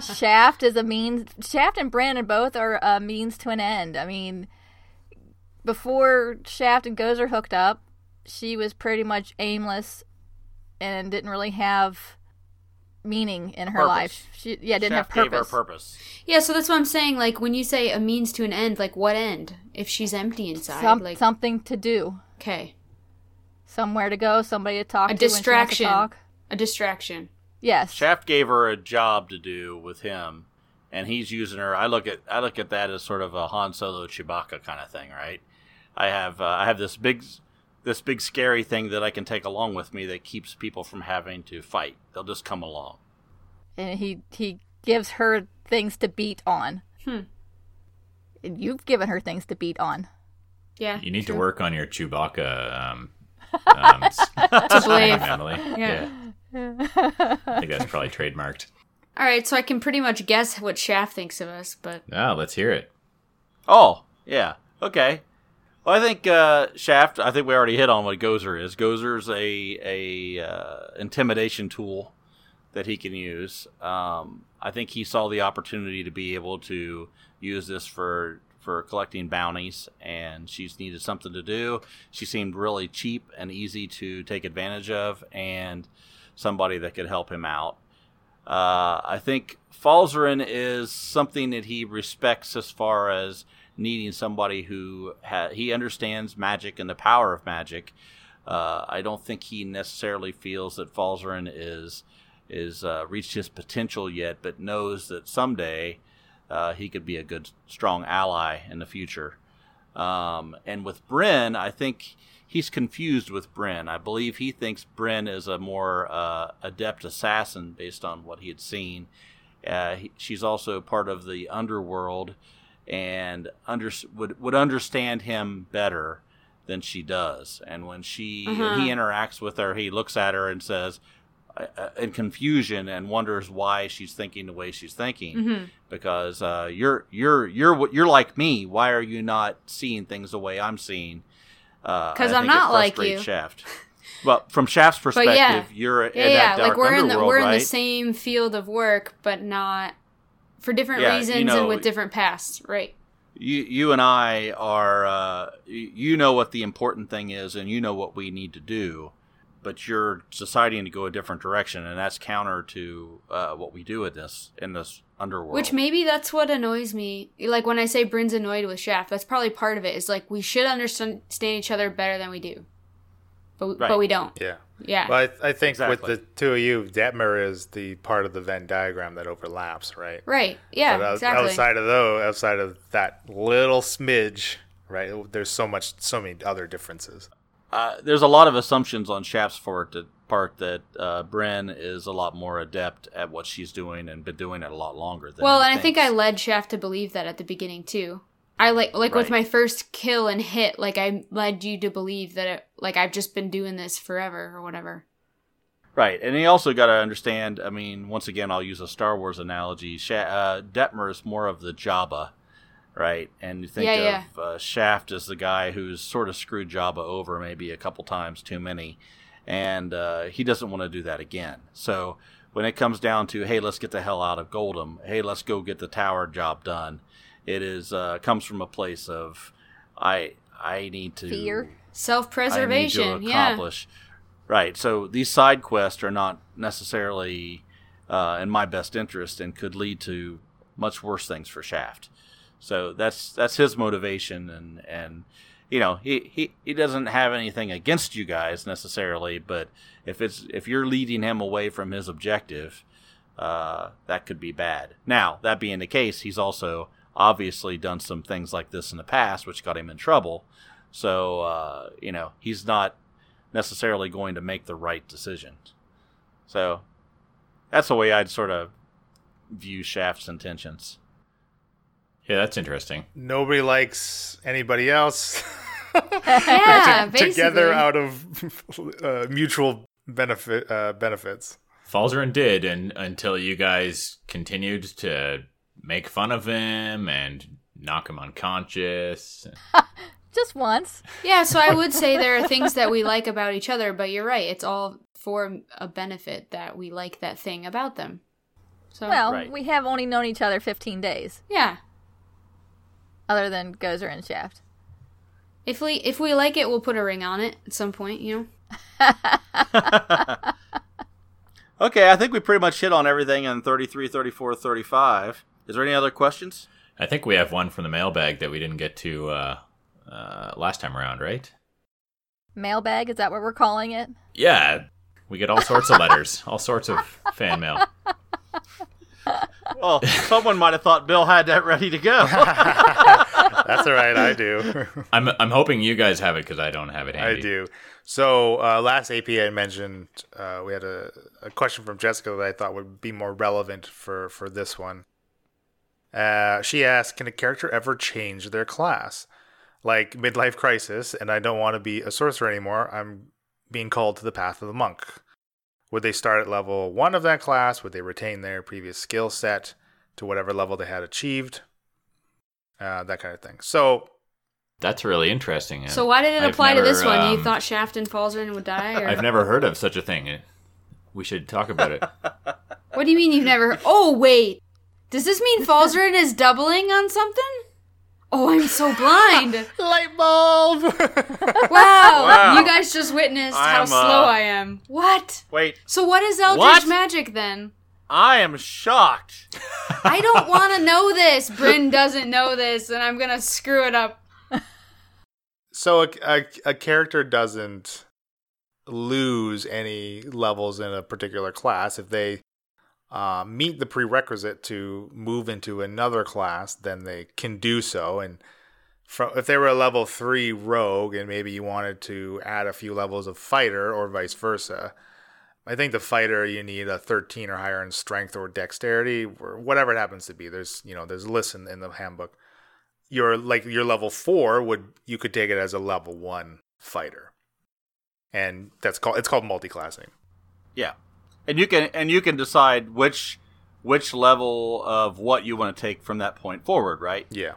Shaft is a means. Shaft and Brandon both are a means to an end. I mean, before Shaft and Gozer hooked up, she was pretty much aimless and didn't really have meaning in her
Purpose.
life. She yeah didn't
Shaft
have
gave her
purpose.
purpose.
Yeah, so that's what I'm saying. Like when you say a means to an end, like what end? If she's empty inside,
Some,
like
something to do,
okay,
somewhere to go, somebody to talk
a
to. when she wants to
distraction.
talk.
A distraction.
Yes.
Shaft gave her a job to do with him, and he's using her. I look at I look at that as sort of a Han Solo Chewbacca kind of thing, right? I have uh, I have this big this big scary thing that I can take along with me that keeps people from having to fight. They'll just come along.
and he he gives her things to beat on.
Hmm.
And you've given her things to beat on.
Yeah.
you need to work on your Chewbacca um, [LAUGHS] um,
To
slang,
blade.
Emily.
Yeah.
I think that's probably [LAUGHS] trademarked.
All right, so I can pretty much guess what Shaft thinks of us, but
Ah, let's hear it.
Oh, yeah. Okay. Well, I think uh, Shaft. I think we already hit on what Gozer is. Gozer's a a uh, intimidation tool that he can use. Um, I think he saw the opportunity to be able to use this for for collecting bounties, and she's needed something to do. She seemed really cheap and easy to take advantage of, and somebody that could help him out. Uh, I think Falzarin is something that he respects as far as needing somebody who ha- he understands magic and the power of magic. Uh, I don't think he necessarily feels that Falzarin is is uh, reached his potential yet, but knows that someday uh, he could be a good, strong ally in the future. Um, and with Bryn, I think he's confused with Bryn. I believe he thinks Bryn is a more uh, adept assassin based on what he had seen. Uh, he, she's also part of the underworld, and under, would would understand him better than she does. And when she
Uh-huh.
he interacts with her, he looks at her and says, uh, uh, in confusion, and wonders why she's thinking the way she's thinking.
Mhm.
Because uh, you're you're you're you're like me. Why are you not seeing things the way I'm seeing? Uh,
'Cause
I
I'm not like you.
Shaft. Well, from Shaft's perspective,
yeah.
you're
Yeah,
in
yeah.
that dark
Like we're in the we're in the same field of work, but not for different
Yeah, you
reasons
know-
and with different pasts. Right.
you you and I are uh, you know what the important thing is, and you know what we need to do, but you're deciding to go a different direction, and that's counter to uh, what we do in this in this underworld.
Which maybe that's what annoys me. Like when I say Bryn's annoyed with Shaft, that's probably part of it. Is like we should understand each other better than we do, but
Right.
but we don't.
Yeah.
Yeah.
Well, I, I think
Exactly.
with the two of you, Detmer is the part of the Venn diagram that overlaps, right?
right. Yeah.
But
exactly.
outside of though, outside of that little smidge, right? There's so much, so many other differences.
Uh, there's a lot of assumptions on Shaft's part that, uh, Bryn is a lot more adept at what she's doing and been doing it a lot longer. Than
well, and I think I led Shaft to believe that at the beginning too. I like like with my first kill and hit, like I led you to believe that it, like I've just been doing this forever or whatever.
Right, and you also got to understand. I mean, once again, I'll use a Star Wars analogy. Sha- uh, Detmer is more of the Jabba, right? And you think
Yeah,
of Uh, Shaft as the guy who's sort of screwed Jabba over maybe a couple times too many, and uh, he doesn't want to do that again. So when it comes down to, hey, let's get the hell out of Goldham. Hey, let's go get the tower job done. It is uh, comes from a place of, I I need to
Fear?
self preservation. Yeah.
Right. So these side quests are not necessarily uh, in my best interest and could lead to much worse things for Shaft. So that's that's his motivation, and and you know he, he he doesn't have anything against you guys necessarily, but if it's if you're leading him away from his objective, uh, that could be bad. Now that being the case, he's also obviously done some things like this in the past, which got him in trouble. So uh, you know he's not necessarily going to make the right decision. So that's the way I'd sort of view Shaft's intentions.
Yeah, that's interesting.
Nobody likes anybody else. [LAUGHS] [LAUGHS]
Yeah, basically.
Together out of [LAUGHS] uh, mutual benefit uh, benefits.
Falzarin did, and until you guys continued to make fun of him and knock him unconscious.
Just once.
Yeah, so I would say there are things that we like about each other, but you're right. It's all for a benefit that we like that thing about them. So
Well,
Right.
we have only known each other 15 days,
yeah,
other than Gozer and Shaft.
if we if we like it, we'll put a ring on it at some point. You know. [LAUGHS]
Okay, I think we pretty much hit on everything in 33, 34, 35. Is there any other questions?
I think we have one from the mailbag that we didn't get to uh, uh, last time around, right?
Mailbag, is that what we're calling it?
Yeah, we get all sorts of letters, all sorts of fan mail. [LAUGHS] [LAUGHS]
Well, someone might have thought Bill had that ready to go. [LAUGHS]
That's all right. I do. [LAUGHS]
I'm I'm hoping you guys have it because I don't have it handy.
I do. So uh, last AP I mentioned uh, we had a, a question from Jessica that I thought would be more relevant for for this one. Uh, she asked, "Can a character ever change their class, like midlife crisis, and I don't want to be a sorcerer anymore? I'm being called to the path of the monk. Would they start at level one of that class? Would they retain their previous skill set to whatever level they had achieved? Uh, that kind of thing. So
That's really interesting.
So why did it
I've
apply to this
never,
one? You
um,
thought Shaft and Falzarin would die, or
I've never heard of such a thing. We should talk about it.
what do you mean you've never? Oh wait, does this mean Falzarin is doubling on something? Oh, I'm so blind. [LAUGHS]
light bulb. [LAUGHS] [LAUGHS]
Wow,
Wow.
you guys just witnessed how
I'm,
slow
uh,
I am. What?
Wait,
So what is Eldritch
What?
magic then?
I am shocked.
I don't want to know this. Bryn doesn't know this, and I'm gonna screw it up.
So a, a, a character doesn't lose any levels in a particular class if they uh, meet the prerequisite to move into another class. Then they can do so. And from, if they were a level three rogue, and maybe you wanted to add a few levels of fighter, or vice versa. I think the fighter you need a 13 or higher in strength or dexterity or whatever it happens to be. There's you know there's lists in, in the handbook. your like your level four would you could take it as a level one fighter, and that's called it's called multi-classing.
Yeah, and you can and you can decide which which level of what you want to take from that point forward, right?
Yeah.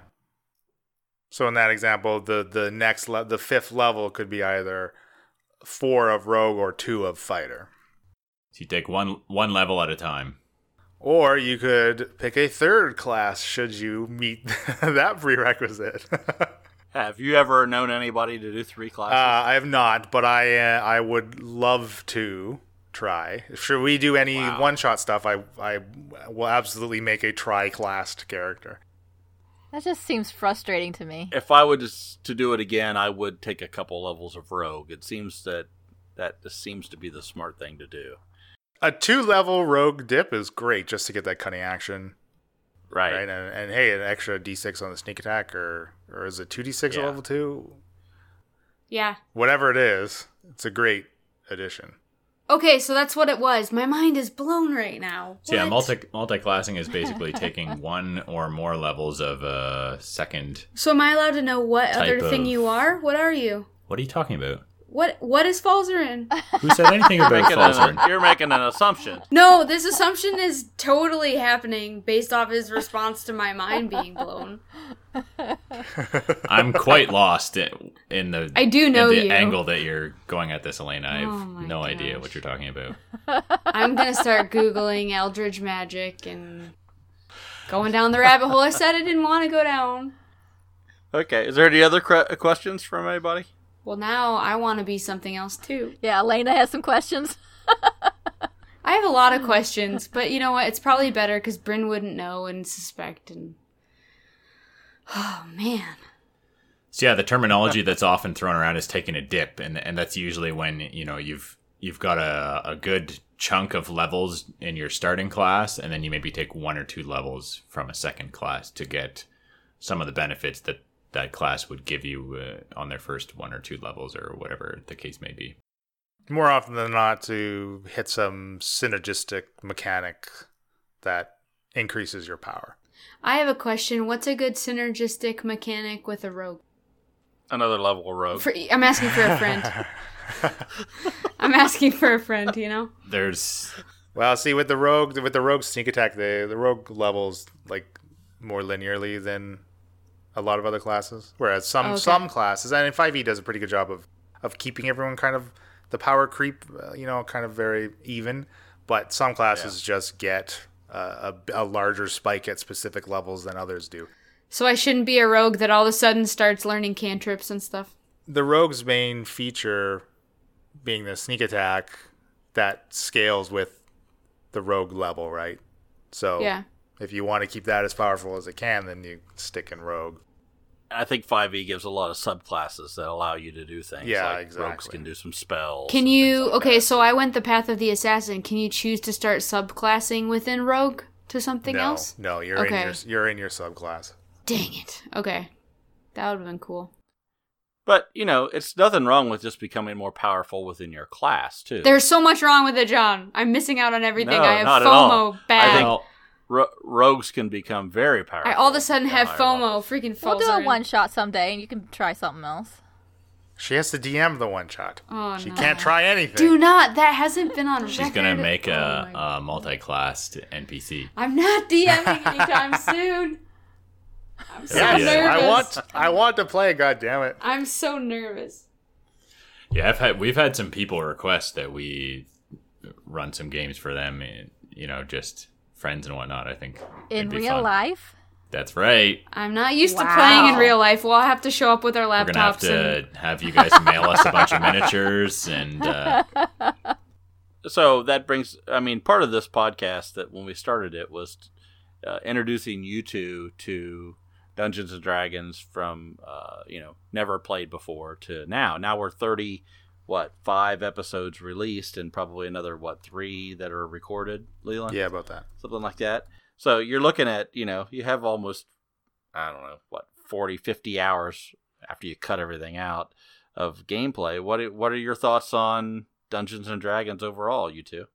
So in that example, the the next le- the fifth level could be either four of rogue or two of fighter,
So you take one one level at a time.
or you could pick a third class should you meet [LAUGHS] that prerequisite. [LAUGHS]
Have you ever known anybody to do three
Uh,
classes?
I have not, but I uh, I would love to try. Should we do any
Wow.
one shot stuff? I I will absolutely make a tri classed character.
That just seems frustrating to me.
if I would just to do it again, I would take a couple levels of rogue. It seems that that this seems to be the smart thing to do.
A two level rogue dip is great just to get that cunning action,
Right.
right? And, and hey, an extra d six on the sneak attack, or or is it two d six
Yeah.
level two?
Yeah.
Whatever it is, it's a great addition.
Okay, so that's what it was. My mind is blown right now.
So yeah, multi multi classing is basically [LAUGHS] taking one or more levels of a second.
So am I allowed to know what other thing
of-
you are? What are you?
What are you talking about?
What what is Falzarin?
Who said anything about Falzarin?
an, you're making an assumption.
no, this assumption is totally happening based off his response to my mind being blown. [LAUGHS]
I'm quite lost in, in the
I do know
the
you.
angle that you're going at this, Elena. I have
Oh my
no idea what you're talking about.
I'm gonna start googling Eldritch magic and going down the rabbit hole I said I didn't want to go down.
Okay. Is there any other cre- questions from anybody?
Well, now I want to be something else too.
Yeah, Elena has some questions. [LAUGHS]
I have a lot of questions, but you know what? It's probably better because Bryn wouldn't know and suspect. And oh man,
So yeah, the terminology that's often thrown around is taking a dip, and and that's usually when you know you've you've got a, a good chunk of levels in your starting class, and then you maybe take one or two levels from a second class to get some of the benefits that that class would give you uh, on their first one or two levels, or whatever the case may be.
More often than not, to hit some synergistic mechanic that increases your power.
I have a question. What's a good synergistic mechanic with a rogue?
Another level of rogue.
For, I'm asking for a friend. [LAUGHS] I'm asking for a friend. You know.
There's
Well, see, with the rogue, with the rogue sneak attack, the the rogue levels like more linearly than a lot of other classes. Whereas some
Okay.
some classes, and Five E does a pretty good job of of keeping everyone kind of the power creep, uh, you know, kind of very even. But some classes just get uh, a, a larger spike at specific levels than others do.
So I shouldn't be a rogue that all of a sudden starts learning cantrips and stuff.
The rogue's main feature being the sneak attack that scales with the rogue level, right? So
Yeah.
if you want to keep that as powerful as it can, then you stick in rogue.
I think 5e gives a lot of subclasses that allow you to do things.
Yeah,
like Rogues can do some spells.
Can you?
like
okay,
that.
so I went the path of the assassin. Can you choose to start subclassing within rogue to something
no,
else?
no, you're
Okay.
in your you're in your subclass.
Dang it. Okay, that would have been cool.
But, you know, it's nothing wrong with just becoming more powerful within your class, too.
There's so much wrong with it, John. I'm missing out on everything.
No,
I have
not at
FOMO
all.
bad.
I think-
well,
Ro- rogues can become very powerful.
I all of a sudden have FOMO.
levels.
Freaking
We'll do a
Falzarin.
one shot someday, and you can try something else.
She has to DM the one shot.
Oh,
she
no.
can't try anything.
Do not. That hasn't been on
she's
record.
gonna make
Oh
a,
my-
a multi-classed NPC.
I'm not DMing anytime [LAUGHS] soon. I'm so
Yeah,
Yes,
yeah.
nervous.
I want I want to play. God damn it!
I'm so nervous.
Yeah, I've had we've had some people request that we run some games for them, and, you know, just friends and whatnot. I think
In real
fun.
life?
That's right.
I'm not used to playing in real life. We'll have to show up with our laptops.
We're gonna have
laptops
to
and
have you guys mail us a bunch of miniatures, and uh, [LAUGHS]
So that brings, I mean, part of this podcast that when we started it was uh, introducing you two to Dungeons and Dragons from, uh, you know, never played before to now. Now we're 30, what, five episodes released and probably another, what, three that are recorded, Leland?
Yeah, about that.
Something like that. So you're looking at, you know, you have almost, I don't know, what, 40, 50 hours after you cut everything out of gameplay. What, what are your thoughts on Dungeons and Dragons overall, you two?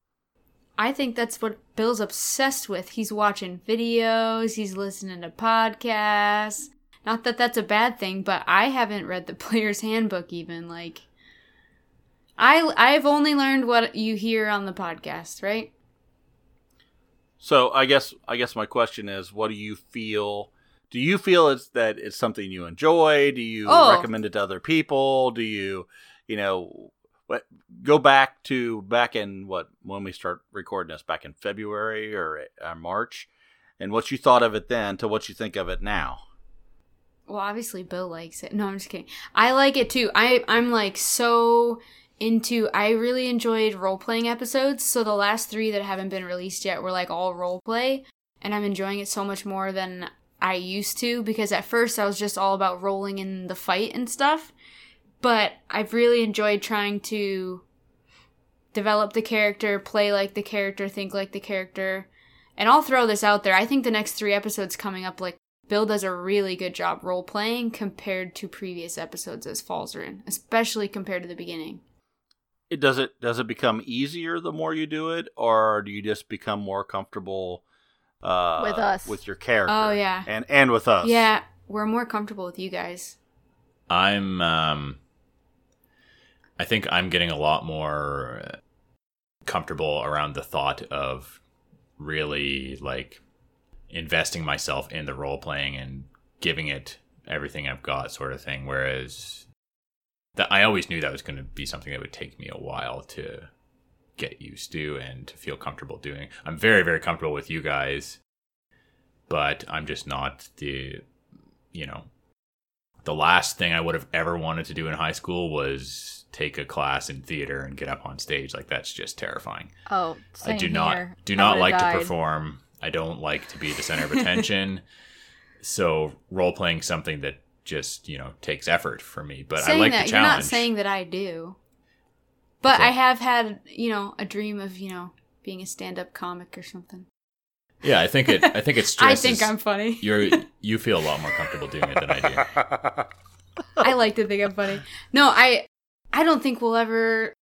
I think that's what Bill's obsessed with. He's watching videos, he's listening to podcasts, Not that that's a bad thing, but I haven't read the [LAUGHS] player's handbook even. Like, I I've only learned what you hear on the podcast, right?
So I guess I guess my question is, what do you feel? Do you feel it's that it's something you enjoy? Do you
Oh.
recommend it to other people? Do you, you know, what go back to back in what when we start recording this back in February or uh, March, and what you thought of it then to what you think of it now?
Well, obviously Bill likes it. No, I'm just kidding. I like it too. I I'm like so into I really enjoyed role playing episodes. So the last 3 that haven't been released yet were like all role play and I'm enjoying it so much more than I used to because at first I was just all about rolling in the fight and stuff. But I've really enjoyed trying to develop the character, play like the character, think like the character. And I'll throw this out there. I think the next 3 episodes coming up like Bill does a really good job role playing compared to previous episodes as Falzarin, especially compared to the beginning.
It does it does it become easier the more you do it, or do you just become more comfortable uh,
With us.
with your character?
Oh, yeah.
and and with us.
Yeah, we're more comfortable with you guys.
I'm um I think I'm getting a lot more comfortable around the thought of really like investing myself in the role playing and giving it everything I've got sort of thing whereas that I always knew that was going to be something that would take me a while to get used to and to feel comfortable doing. I'm very very comfortable with you guys but I'm just not the you know the last thing I would have ever wanted to do in high school was take a class in theater and get up on stage. Like that's just terrifying.
Oh,
I do not do
I
not like
died.
to perform. I don't like to be the center of attention. [LAUGHS] so role playing something that just you know takes effort for me. But
saying
I like
that
the
you're not saying that I do, but
So-
I have had you know a dream of you know being a stand-up comic or something.
yeah, I think it. I think it's. [LAUGHS]
I think I'm funny.
You're [LAUGHS] you feel a lot more comfortable doing it than I do.
I like to think I'm funny. No, I I don't think we'll ever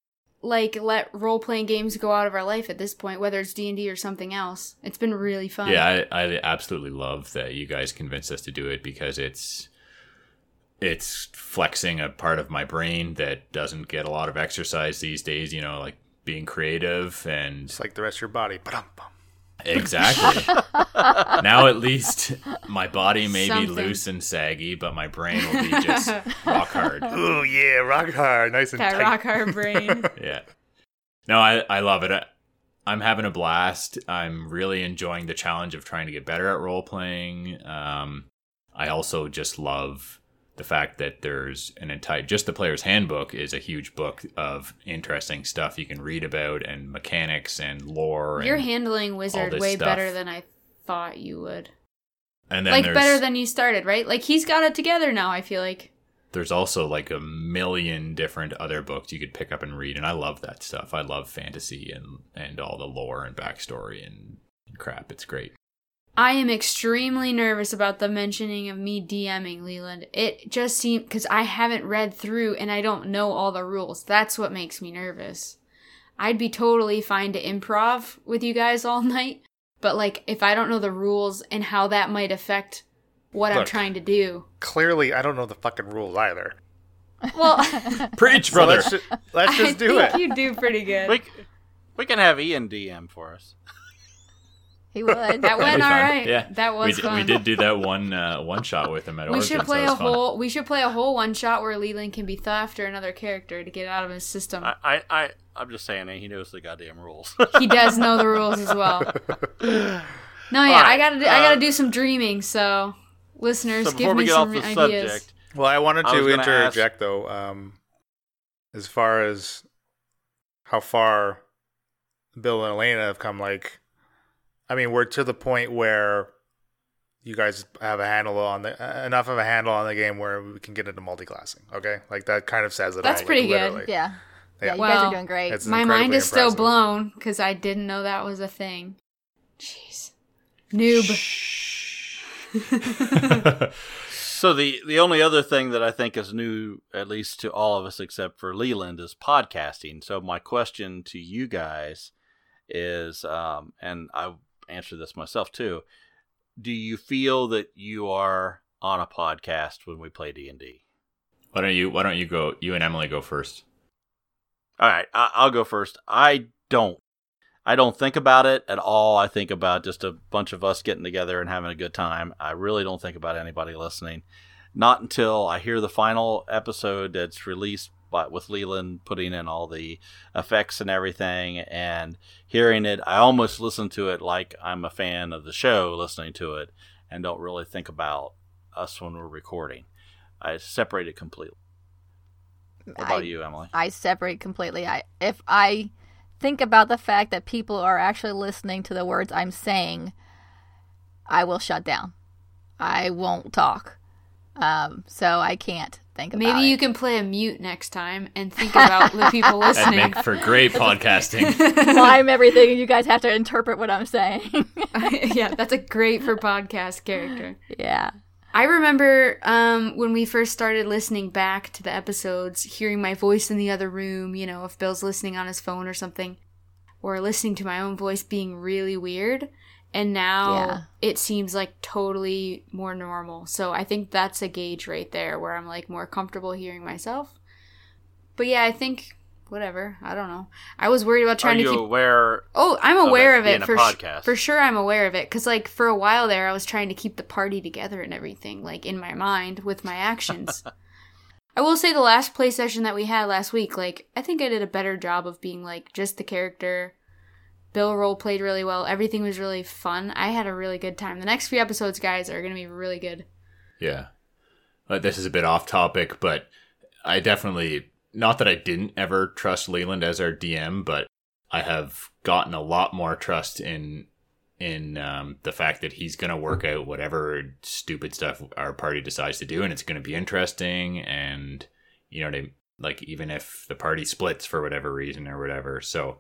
like let role playing games go out of our life at this point, whether it's D and D or something else. It's been really fun.
Yeah, I, I absolutely love that you guys convinced us to do it because it's it's flexing a part of my brain that doesn't get a lot of exercise these days. You know, like being creative and
It's like the rest of your body. Ba-dum-bum.
exactly. [LAUGHS] now at least my body may be loose and saggy, but my brain will be just [LAUGHS] rock hard.
Ooh yeah, rock hard, nice and
that
tight.
rock hard brain. [LAUGHS]
Yeah. No, I, I love it. I, I'm having a blast. I'm really enjoying the challenge of trying to get better at role playing. Um, I also just love the fact that there's an entire just the player's handbook is a huge book of interesting stuff you can read about and mechanics and lore.
You're
and,
handling Wizard way
stuff.
better than I thought you would.
and then
Like
there's,
better than you started, right? Like he's got it together now. I feel like.
there's also like a million different other books you could pick up and read, and I love that stuff. I love fantasy and and all the lore and backstory and crap. It's great.
I am extremely nervous about the mentioning of me DMing Leland. It just seems because I haven't read through and I don't know all the rules. That's what makes me nervous. I'd be totally fine to improv with you guys all [LAUGHS] night, but like if I don't know the rules and how that might affect what I'm trying to do.
Clearly, I don't know the fucking rules either.
Well, [LAUGHS]
Preach,
So
brother.
let's just, let's [LAUGHS]
I
just do
think
it.
you do pretty good.
We, we can have Ian DM for us.
He would.
That went
be
all
fun.
right.
Yeah,
That was
we did,
fun.
We did do that one uh, one shot with him at
We
Origins.
should play
that
a
was fun.
whole. We should play a whole one shot where Leland can be Thuft or another character to get out of his system.
I, I, I I'm just saying, he knows the goddamn rules. [LAUGHS]
he does know the rules as well. [LAUGHS] No, yeah,
right,
I gotta do, I
uh,
gotta do some dreaming. So, listeners,
so
give me
get off
some
the
ideas.
subject,
Well, I wanted to
gonna
interject though, um, as far as how far Bill and Elena have come. Like, I mean, we're to the point where you guys have a handle on the uh, enough of a handle on the game where we can get into multi-classing. Okay, like that kind of says it.
That's
all,
pretty
like,
good.
literally.
Yeah. Yeah, you
Yeah.
guys are doing great.
it's-
My mind is still blown because I didn't know that was a thing. Jeez, noob. [LAUGHS]
So the the only other thing that I think is new, at least to all of us except for Leland, is podcasting. So my question to you guys is, um, and I answer this myself too. Do you feel that you are on a podcast when we play D and D.
Why don't you? Why don't you go? You and Emily go first.
All right, I- I'll go first. I don't. I don't think about it at all. I think about just a bunch of us getting together and having a good time. I really don't think about anybody listening. Not until I hear the final episode that's released by, with Leland putting in all the effects and everything and hearing it. I almost listen to it like I'm a fan of the show listening to it and don't really think about us when we're recording. I separate it completely. What about
I-
you, Emily?
I separate completely. I if I think about the fact that people are actually listening to the words I'm saying, I will shut down. I won't talk. Um, so I can't think about
Maybe you
it.
can play a mute next time and think about the people [LAUGHS] listening.
That'd
listening.
make for great podcasting. [LAUGHS]
mime everything, and you guys have to interpret what I'm saying. [LAUGHS]
yeah, that's a great for podcast character.
yeah.
I remember um, when we first started listening back to the episodes, hearing my voice in the other room, you know, if Bill's listening on his phone or something, or listening to my own voice being really weird. And now
Yeah.
it seems like totally more normal. So I think that's a gauge right there where I'm like more comfortable hearing myself. But yeah, I think whatever. I don't know. I was worried about
Are
trying to
you
keep
aware
Oh, I'm
of
aware
it
of it for sh- for sure. I'm aware of it because, like, for a while there, I was trying to keep the party together and everything, like in my mind with my actions. [LAUGHS] I will say the last play session that we had last week, like, I think I did a better job of being like just the character. Bill role played really well. Everything was really fun. I had a really good time. The next few episodes, guys, are gonna be really good.
Yeah. But this is a bit off topic, but I definitely not that I didn't ever trust Leland as our DM, but I have gotten a lot more trust in in um, the fact that he's going to work out whatever stupid stuff our party decides to do, and it's going to be interesting. And you know, they, like even if the party splits for whatever reason or whatever, so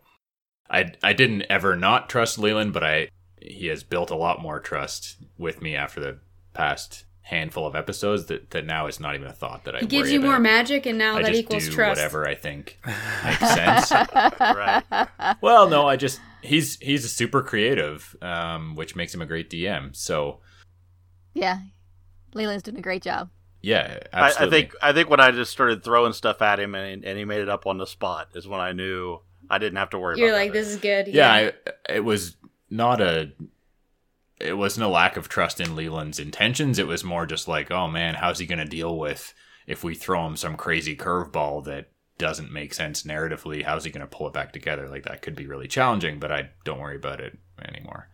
I I didn't ever not trust Leland, but I he has built a lot more trust with me after the past handful of episodes that, that now it's not even a thought that I
He gives
worry
you more magic, and now
I
that
just
equals
do
trust.
whatever I think makes sense. [LAUGHS]
right.
well, no, I just he's he's a super creative, um, which makes him a great DM. So
Yeah. Leland's doing a great job.
yeah,
I, I think I think when I just started throwing stuff at him and, and he made it up on the spot is when I knew I didn't have to worry
You're
about
like,
that.
this is good.
yeah, I, it was not a it wasn't a lack of trust in Leland's intentions. It was more just like, oh man, how's he going to deal with if we throw him some crazy curveball that doesn't make sense narratively? How's he going to pull it back together? Like that could be really challenging, but I don't worry about it anymore.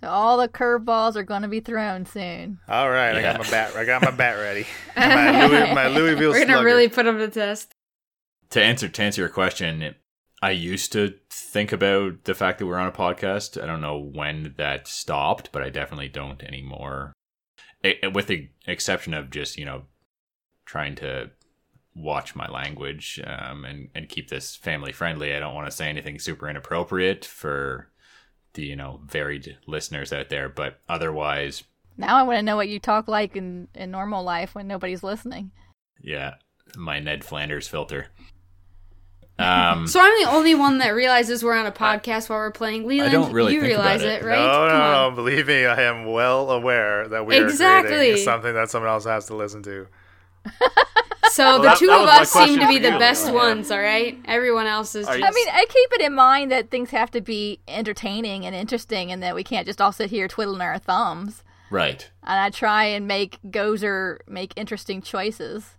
So all the curveballs are going to be thrown soon.
All right, I got my bat. I got my bat ready. my, Louis, my [LAUGHS] Louisville
We're gonna really put him to the test.
to answer to answer your question, it, I used to think about the fact that we're on a podcast. I don't know when that stopped, but I definitely don't anymore. I- with the exception of just you know trying to watch my language um, and and keep this family friendly. I don't want to say anything super inappropriate for the you know varied listeners out there, but otherwise,
Now I want to know what you talk like in, in normal life when nobody's listening.
yeah, my Ned Flanders filter. Um,
So I'm the only one that realizes we're on a podcast while we're playing. Leland,
don't really
you
think
realize
about
it,
it.
right?
No, no,
Come
no,
on.
Believe me, I am well aware that we are
Exactly.
creating something that someone else has to listen to.
So the
that-
two
that
of us seem to be the
you,
best
Leland.
ones, all right? Everyone else is just.
I mean, I keep it in mind that things have to be entertaining and interesting and that we can't just all sit here twiddling our thumbs.
right.
And I try and make Gozer make interesting choices.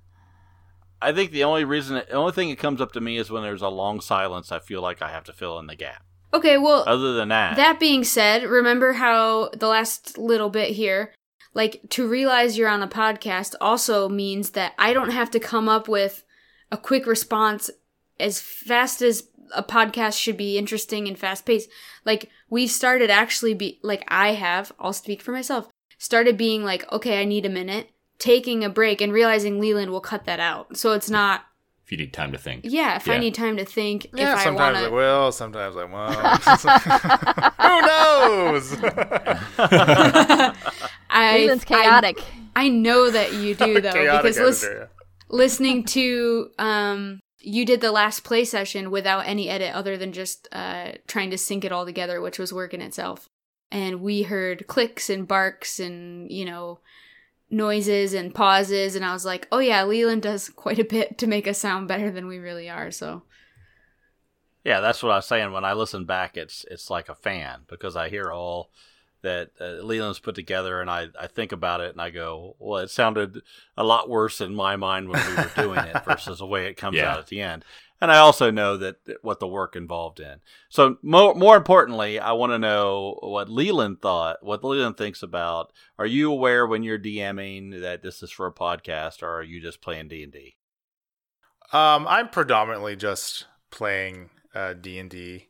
I think the only reason, the only thing that comes up to me is when there's a long silence. I feel like I have to fill in the gap.
okay, well,
Other than that,
That being said, remember how the last little bit here, like to realize you're on a podcast also means that I don't have to come up with a quick response as fast as a podcast should be interesting and fast paced. Like we've started actually be like I have, I'll speak for myself, started being like, okay, I need a minute, taking a break and realizing Leland will cut that out. So it's not
If you need time to think.
yeah, if I need time to think,
Yeah,
if I
sometimes
want
I will, sometimes I won't. [LAUGHS] [LAUGHS] Who knows? [LAUGHS]
I
Leland's chaotic.
I know that you do though because lis- listening to um you did the last play session without any edit other than just uh trying to sync it all together which was work in itself and we heard clicks and barks and you know noises and pauses, and I was like, oh yeah, Leland does [LAUGHS] quite a bit to make us sound better than we really are. So
Yeah, that's what I was saying. When I listen back, it's it's like a fan because I hear all that uh, Leland's put together, and I, I think about it, and I go, well, it sounded a lot worse in my mind when we were doing it [LAUGHS] versus the way it comes
Yeah.
out at the end. And I also know that what the work involved in. So more more importantly, I want to know what Leland thought, what Leland thinks about. Are you aware when you're DMing that this is for a podcast, or are you just playing D and D?
Um, I'm predominantly just playing uh, D and D.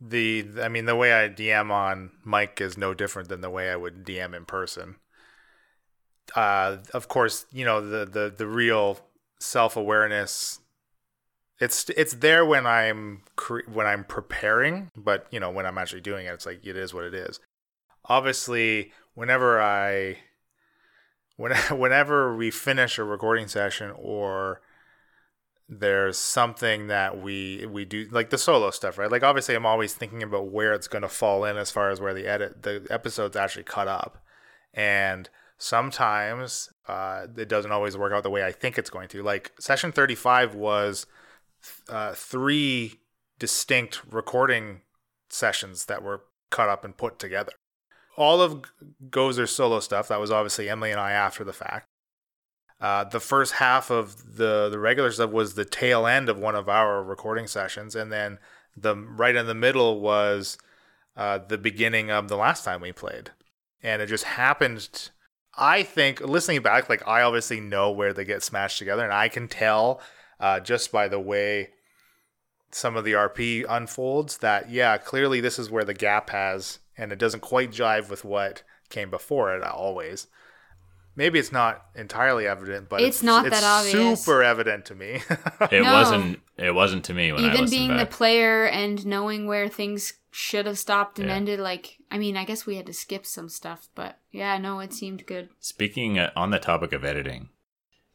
The I mean, the way I DM on mic is no different than the way I would DM in person. Uh, of course, you know the the the real self awareness. It's it's there when I'm cre- when I'm preparing, but you know when I'm actually doing it, it's like it is what it is. Obviously, whenever I when [LAUGHS] whenever we finish a recording session or there's something that we we do like the solo stuff right? Like obviously i'm always thinking about where it's going to fall in as far as where the edit the episodes actually cut up. And sometimes uh, it doesn't always work out the way i think it's going to. Like session 35 was uh, three distinct recording sessions that were cut up and put together all of gozer's solo stuff that was obviously emily and i after the fact uh, the first half of the the regular stuff was the tail end of one of our recording sessions, and then the right in the middle was uh, the beginning of the last time we played, and it just happened. I think listening back, like I obviously know where they get smashed together, and I can tell uh, just by the way some of the RP unfolds that yeah, clearly this is where the gap has, and it doesn't quite jive with what came before it always maybe it's not entirely evident, but
It's not that obvious.
Super evident to me. [LAUGHS]
It
No.
wasn't. It wasn't to me when
even
listened
being
back.
the player and knowing where things should have stopped and
Yeah.
ended, like I mean, I guess we had to skip some stuff, but yeah, no, it seemed good.
Speaking uh, on the topic of editing,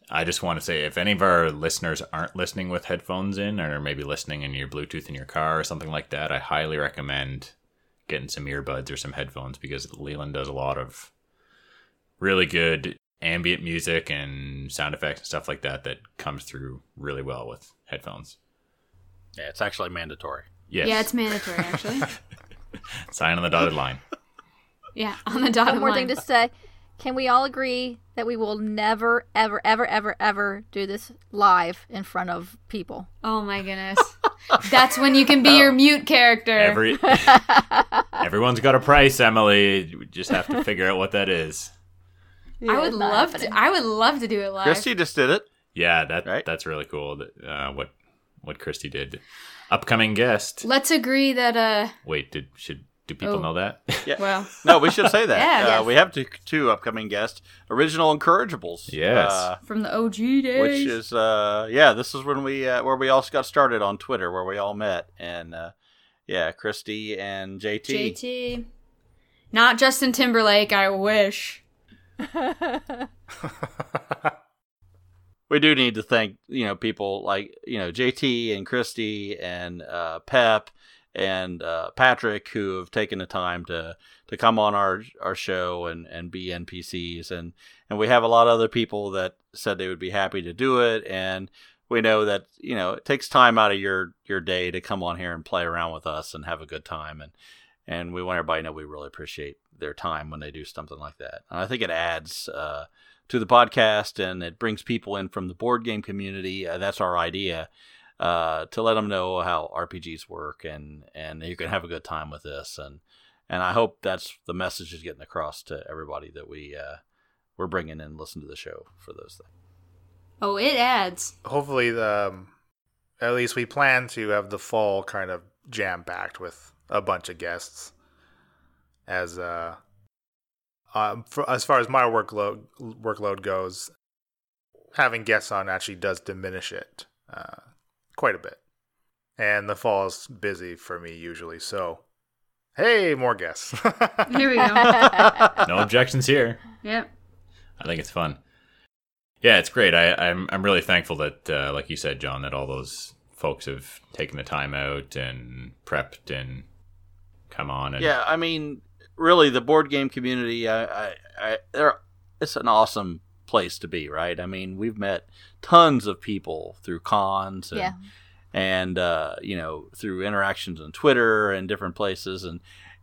I just want to say if any of our listeners aren't listening with headphones in, or maybe listening in your Bluetooth in your car or something like that, I highly recommend getting some earbuds or some headphones because Leland does a lot of really good ambient music and sound effects and stuff like that that comes through really well with headphones.
Yeah, it's actually mandatory.
Yes.
Yeah, it's mandatory actually. [LAUGHS]
sign on the dotted line.
yeah, on the dotted
One more
line.
thing to say. Can we all agree that we will never, ever, ever, ever, ever do this live in front of people?
Oh my goodness. [LAUGHS] That's when you can be your mute character.
Every [LAUGHS] everyone's got a price, Emily. We just have to [LAUGHS] figure out what that is.
I would love
happening.
to. I would love to do it live.
Christy just did it.
Yeah, that
Right?
that's really cool. That, uh, what what Christy did. Upcoming guest.
Let's agree that. uh
Wait, did should do people
Oh.
know that? [LAUGHS]
Yeah.
Well,
No, we should say that. [LAUGHS]
Yeah.
uh,
Yes.
We have two, two upcoming guests, original incorrigibles.
Yes.
Uh,
from the OG days.
which is uh yeah, this is when we uh, where we all got started on Twitter, where we all met, and uh, yeah, Christy and JT.
JT. Not Justin Timberlake. I wish. [LAUGHS]
we do need to thank you know people like you know JT and Christy and uh, Pep and uh, Patrick who have taken the time to to come on our our show and and be NPCs and and we have a lot of other people that said they would be happy to do it and we know that you know it takes time out of your your day to come on here and play around with us and have a good time and and we want everybody to know we really appreciate their time when they do something like that and I think it adds uh, to the podcast and it brings people in from the board game community. Uh, that's our idea uh, to let them know how RPGs work and and you can have a good time with this and and I hope that's the message is getting across to everybody that we uh, we're bringing in and listen to the show for those things.
Oh, it adds.
Hopefully, the, um, at least we plan to have the fall kind of jam packed with a bunch of guests. As uh, um, for, as far as my workload workload goes, having guests on actually does diminish it uh, quite a bit, and the fall is busy for me usually. So, hey, more guests. [LAUGHS]
Here we go.
no objections here.
yep.
I think it's fun. Yeah, it's great. I, I'm I'm really thankful that, uh, like you said, John, that all those folks have taken the time out and prepped and come on and
Yeah, I mean, really, the board game community. I, I, I there it's an awesome place to be, right? I mean, we've met tons of people through cons and
Yeah.
and uh, you know through interactions on Twitter and different places, and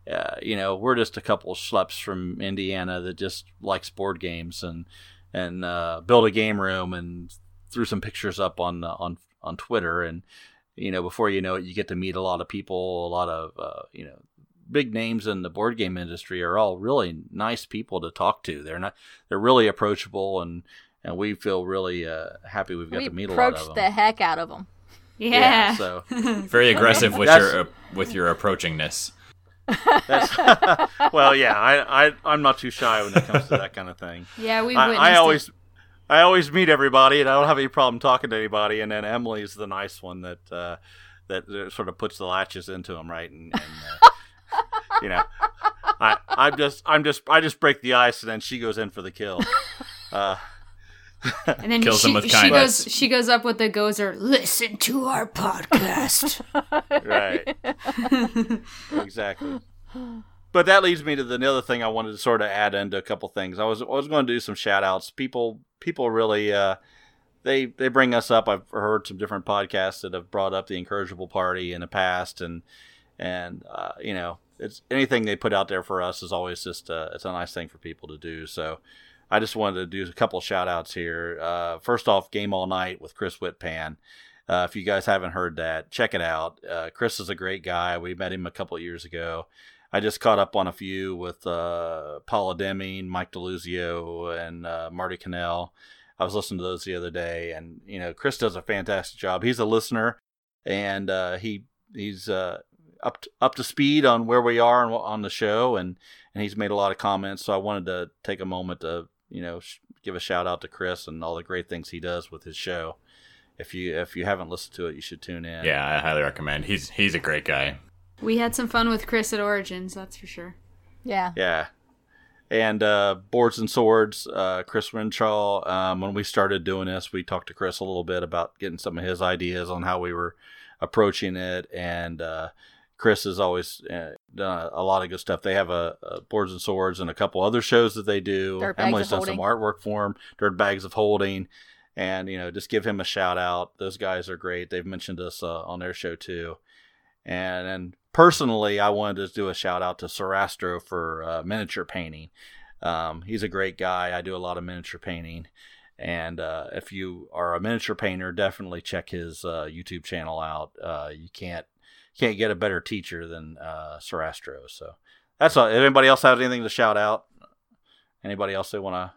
uh, you know we're just a couple of schleps from Indiana that just likes board games and and uh, build a game room and threw some pictures up on uh, on on Twitter, and you know before you know it, you get to meet a lot of people, a lot of uh, you know big names in the board game industry are all really nice people to talk to. They're not they're really approachable and. And we feel really uh, happy we've got
we
to meet a lot of
approached
them.
the heck out of them.
Yeah.
so [LAUGHS]
Very aggressive with your uh, with your approachingness.
That's, [LAUGHS] well, yeah, I, I, I'm not too shy when it comes to that kind of thing. [LAUGHS]
Yeah, we
I,
witnessed
I
it.
always, I always meet everybody, and I don't have any problem talking to anybody. And then Emily's the nice one that, uh, that sort of puts the latches into them, right? And, and uh, you know, I, I'm just, I'm just, I just break the ice, and then she goes in for the kill. Uh, [LAUGHS]
And then
Kills
she,
them with
she
kindness.
goes she goes up with the gozer, listen to our podcast. [LAUGHS]
right. exactly. But that leads me to the other thing I wanted to sort of add into a couple things. I was I was going to do some shout outs. People people really uh they they bring us up. I've heard some different podcasts that have brought up the incorrigible party in the past and and uh, you know, it's anything they put out there for us is always just uh, it's a nice thing for people to do. So I just wanted to do a couple shout outs here. Uh, first off, Game All Night with Chris Whitpan. Uh, if you guys haven't heard that, check it out. Uh, Chris is a great guy. We met him a couple years ago. I just caught up on a few with uh, Paula Deming, Mike DeLuzio, and Marty Cannell. I was listening to those the other day, and you know, Chris does a fantastic job. He's a listener, and he he's uh, up to, up to speed on where we are on, on the show, and and he's made a lot of comments. So I wanted to take a moment to you know sh- give a shout out to Chris and all the great things he does with his show. If you if you haven't listened to it, you should tune in.
Yeah, I highly recommend. He's he's a great guy.
we had some fun with Chris at Origins, that's for sure.
Yeah.
Yeah. And uh, Boards and Swords, uh, Chris Renshaw. Um, when we started doing this, we talked to Chris a little bit about getting some of his ideas on how we were approaching it. And uh, Chris has always uh, done a lot of good stuff. They have a, a Boards and Swords and a couple other shows that they do.
Dirt
Emily's done some artwork for him, Dirt Bags of Holding. And, you know, just give him a shout out. Those guys are great. They've mentioned us uh, on their show too. And and personally, I wanted to do a shout out to Sorastro for uh, miniature painting. Um, he's a great guy. I do a lot of miniature painting, and uh, if you are a miniature painter, definitely check his uh, YouTube channel out. Uh, you can't can't get a better teacher than uh, Sorastro. So that's all. Anybody else has anything to shout out? Anybody else they want to?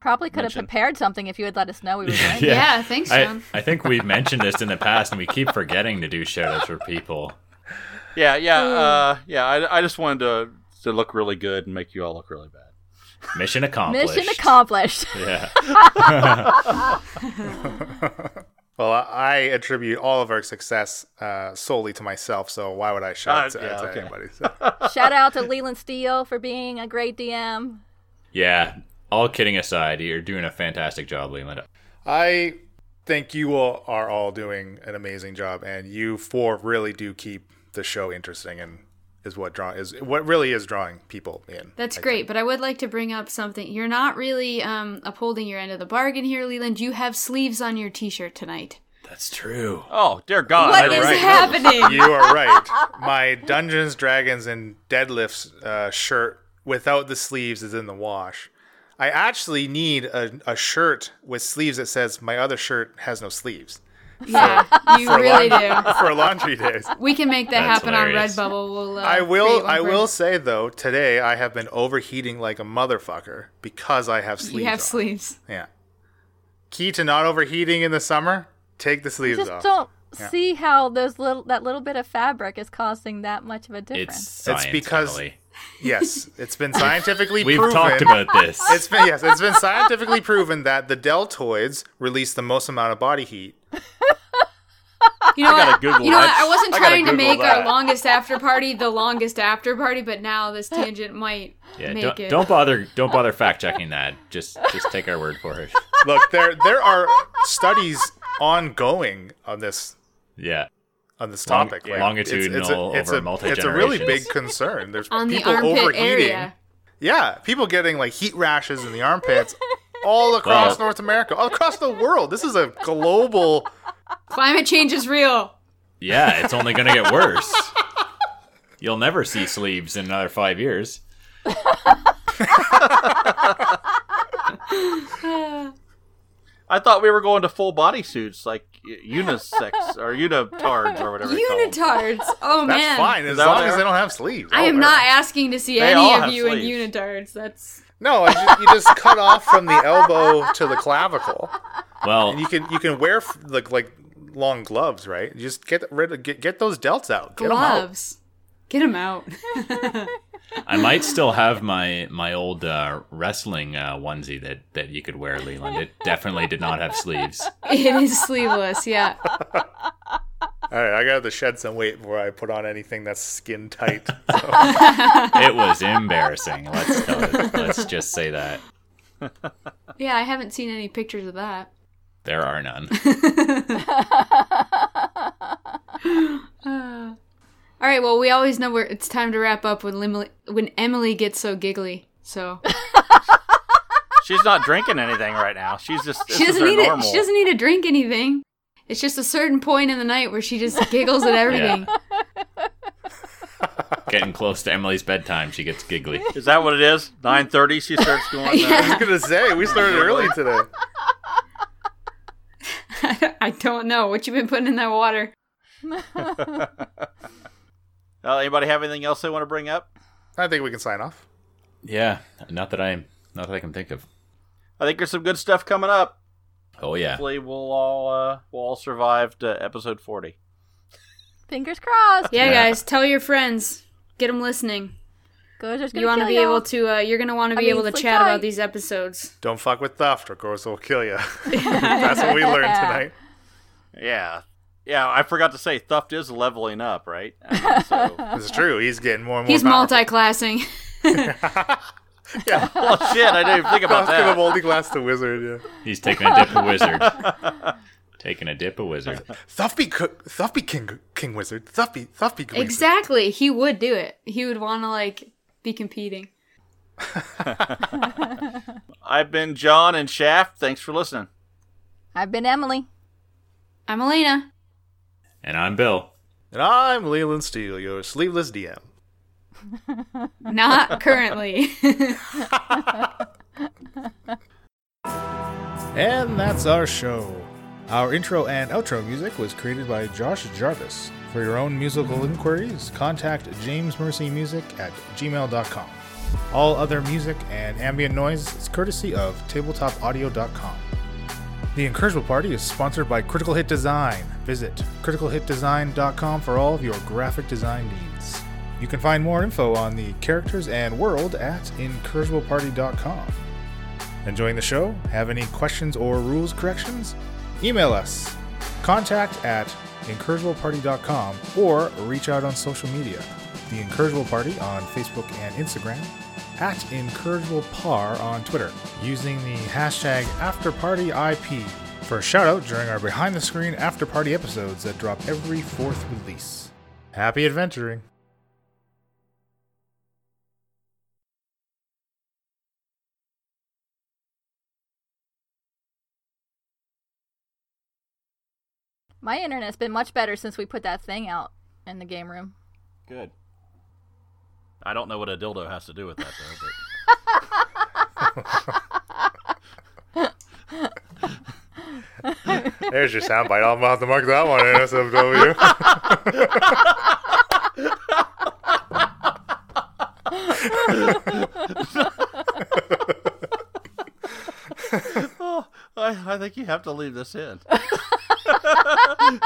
Probably could have prepared something if you had let us know we were [LAUGHS] doing.
Yeah.
Yeah, thanks,
I,
John.
I think we've mentioned this in the past, and we keep [LAUGHS] forgetting to do shout outs for people.
Yeah, yeah, uh, yeah. I, I just wanted to to look really good and make you all look really bad.
Mission accomplished.
Mission accomplished.
Yeah. [LAUGHS]
Well, I I attribute all of our success uh, solely to myself, so why would I shout
Uh,
to,
yeah,
to
okay.
anybody? So. [LAUGHS]
Shout out to Leland Steele for being a great DM.
yeah. All kidding aside, you're doing a fantastic job, Leland.
I think you all are all doing an amazing job, and you four really do keep the show interesting, and is what draw is what really is drawing people in.
That's
I
great, but I would like to bring up something. You're not really um, upholding your end of the bargain here, Leland. You have sleeves on your T-shirt tonight.
That's true.
Oh dear God!
What
I-
is
right.
happening?
You are right. My Dungeons, Dragons, and Deadlifts uh, shirt without the sleeves is in the wash. I actually need a, a shirt with sleeves that says my other shirt has no sleeves
yeah, [LAUGHS] you
for,
really
laun-
do. [LAUGHS]
for laundry days.
We can make that
That's
happen
hilarious.
on Redbubble. We'll. Uh,
I will. I
for-
will say though, today I have been overheating like a motherfucker because I have sleeves.
You have
on.
sleeves.
Yeah. Key to not overheating in the summer: take the sleeves
just
off.
don't
Yeah.
see how those little that little bit of fabric is causing that much of a difference.
It's science,
It's because-
Emily.
Yes, it's been [LAUGHS] scientifically
We've
proven.
talked about this.
It's been yes, it's been scientifically proven that the deltoids release the most amount of body heat. [LAUGHS]
You know
I gotta
what?
Google
you know what? I wasn't
I
trying to
Google
make our longest after party the longest after party, but now this [LAUGHS] tangent might
yeah,
make
don't,
it.
don't bother. Don't bother fact checking that. Just just take our word for it. [LAUGHS]
Look, there there are studies ongoing on this
Yeah.
on this
Long-
topic.
longitudinal
it's, it's, a,
over
it's a really big concern. There's
on
people
armpit
overheating.
area.
Yeah, people getting like heat rashes in the armpits all across
Well-
North America, all across the world. This is a global.
Climate change is real.
Yeah, it's only gonna get worse. You'll never see sleeves in another five years.
I thought we were going to full body suits, like unisex or unitards or whatever. they call 'em.
Unitards. Oh man, That's
fine as
that
long as they don't have sleeves.
I
Oh,
am not asking to see any of
have
you in unitards. That's
No, I ju- you just cut off from the elbow to the clavicle,
Well,
and you can you can wear f- like like long gloves, right? You just get rid of get, get those delts out. Get 'em out.
gloves. Get them out. [LAUGHS]
I might still have my my old uh, wrestling uh, onesie that that you could wear, Leland. It definitely did not have sleeves.
it is sleeveless. Yeah. [LAUGHS]
All right, I got to shed some weight before I put on anything that's skin tight. [LAUGHS] So.
It was embarrassing. Let's tell it. Let's just say that
Yeah, I haven't seen any pictures of that.
there are none. [LAUGHS]
All right. Well, we always know where it's time to wrap up when Lim- when Emily gets so giggly. So
She's not drinking anything right now. She's just
she doesn't need
normal.
it. She doesn't need to drink anything. It's just a certain point in the night where she just giggles at everything. [LAUGHS]
Getting close to Emily's bedtime, she gets giggly.
Is that what it is? Nine thirty. She starts going. [LAUGHS] uh,
I was gonna say we started early today. [LAUGHS]
I don't know what you've been putting in that water.
Uh, anybody have anything else they want to bring up?
I think we can sign off.
Yeah, not that I'm, not that I can think of.
I think there's some good stuff coming up.
Oh yeah,
Hopefully, we'll all uh, we'll all survive to episode forty.
Fingers crossed.
Yeah,
Yeah.
guys, tell your friends. Get them listening.
Gojo's gonna
You want to be
y'all.
able to. Uh, you're gonna want to
I
be
mean,
able to chat
tight.
about these episodes.
Don't fuck with Thuft, or course will kill you. [LAUGHS] [LAUGHS] That's what we learned tonight.
Yeah, yeah. I forgot to say, Thuft is leveling up, right? I mean, so,
It's true. He's getting more and more.
He's
powerful.
multi-classing. [LAUGHS] [LAUGHS]
Yeah.
well, shit. I didn't even think about
Crossing the
that.
multi-class to wizard. Yeah.
he's taking a dip of wizard. taking a dip of wizard.
Thuff be co- Thuff be king king wizard. Thuff be Thuff be wizard.
exactly. He would do it. He would want to like be competing. [LAUGHS]
I've been John and Shaft. Thanks for listening.
I've been Emily.
I'm Elena.
And I'm Bill.
And I'm Leland Steele, your sleeveless DM.
Not currently.
And that's our show. Our intro and outro music was created by Josh Jarvis. For your own musical inquiries, contact jamesmercymusic at gmail.com. All other music and ambient noise is courtesy of tabletopaudio.com. The Incorrigible Party is sponsored by Critical Hit Design. Visit criticalhitdesign.com for all of your graphic design needs. You can find more info on the characters and world at incorrigibleparty.com. Enjoying the show? Have any questions or rules corrections? Email us. Contact at incorrigibleparty.com or reach out on social media. The Incorrigible Party on Facebook and Instagram, at IncorrigiblePar on Twitter, using the hashtag AfterPartyIP for a shout out during our behind the screen after party episodes that drop every fourth release. Happy adventuring!
My internet's been much better since we put that thing out in the game room.
Good. I don't know what a dildo has to do with that, though. [LAUGHS]
There's your soundbite. I'll have to mark that one in SFW. [LAUGHS] [LAUGHS]
I, I think you have to leave this in. [LAUGHS] [LAUGHS]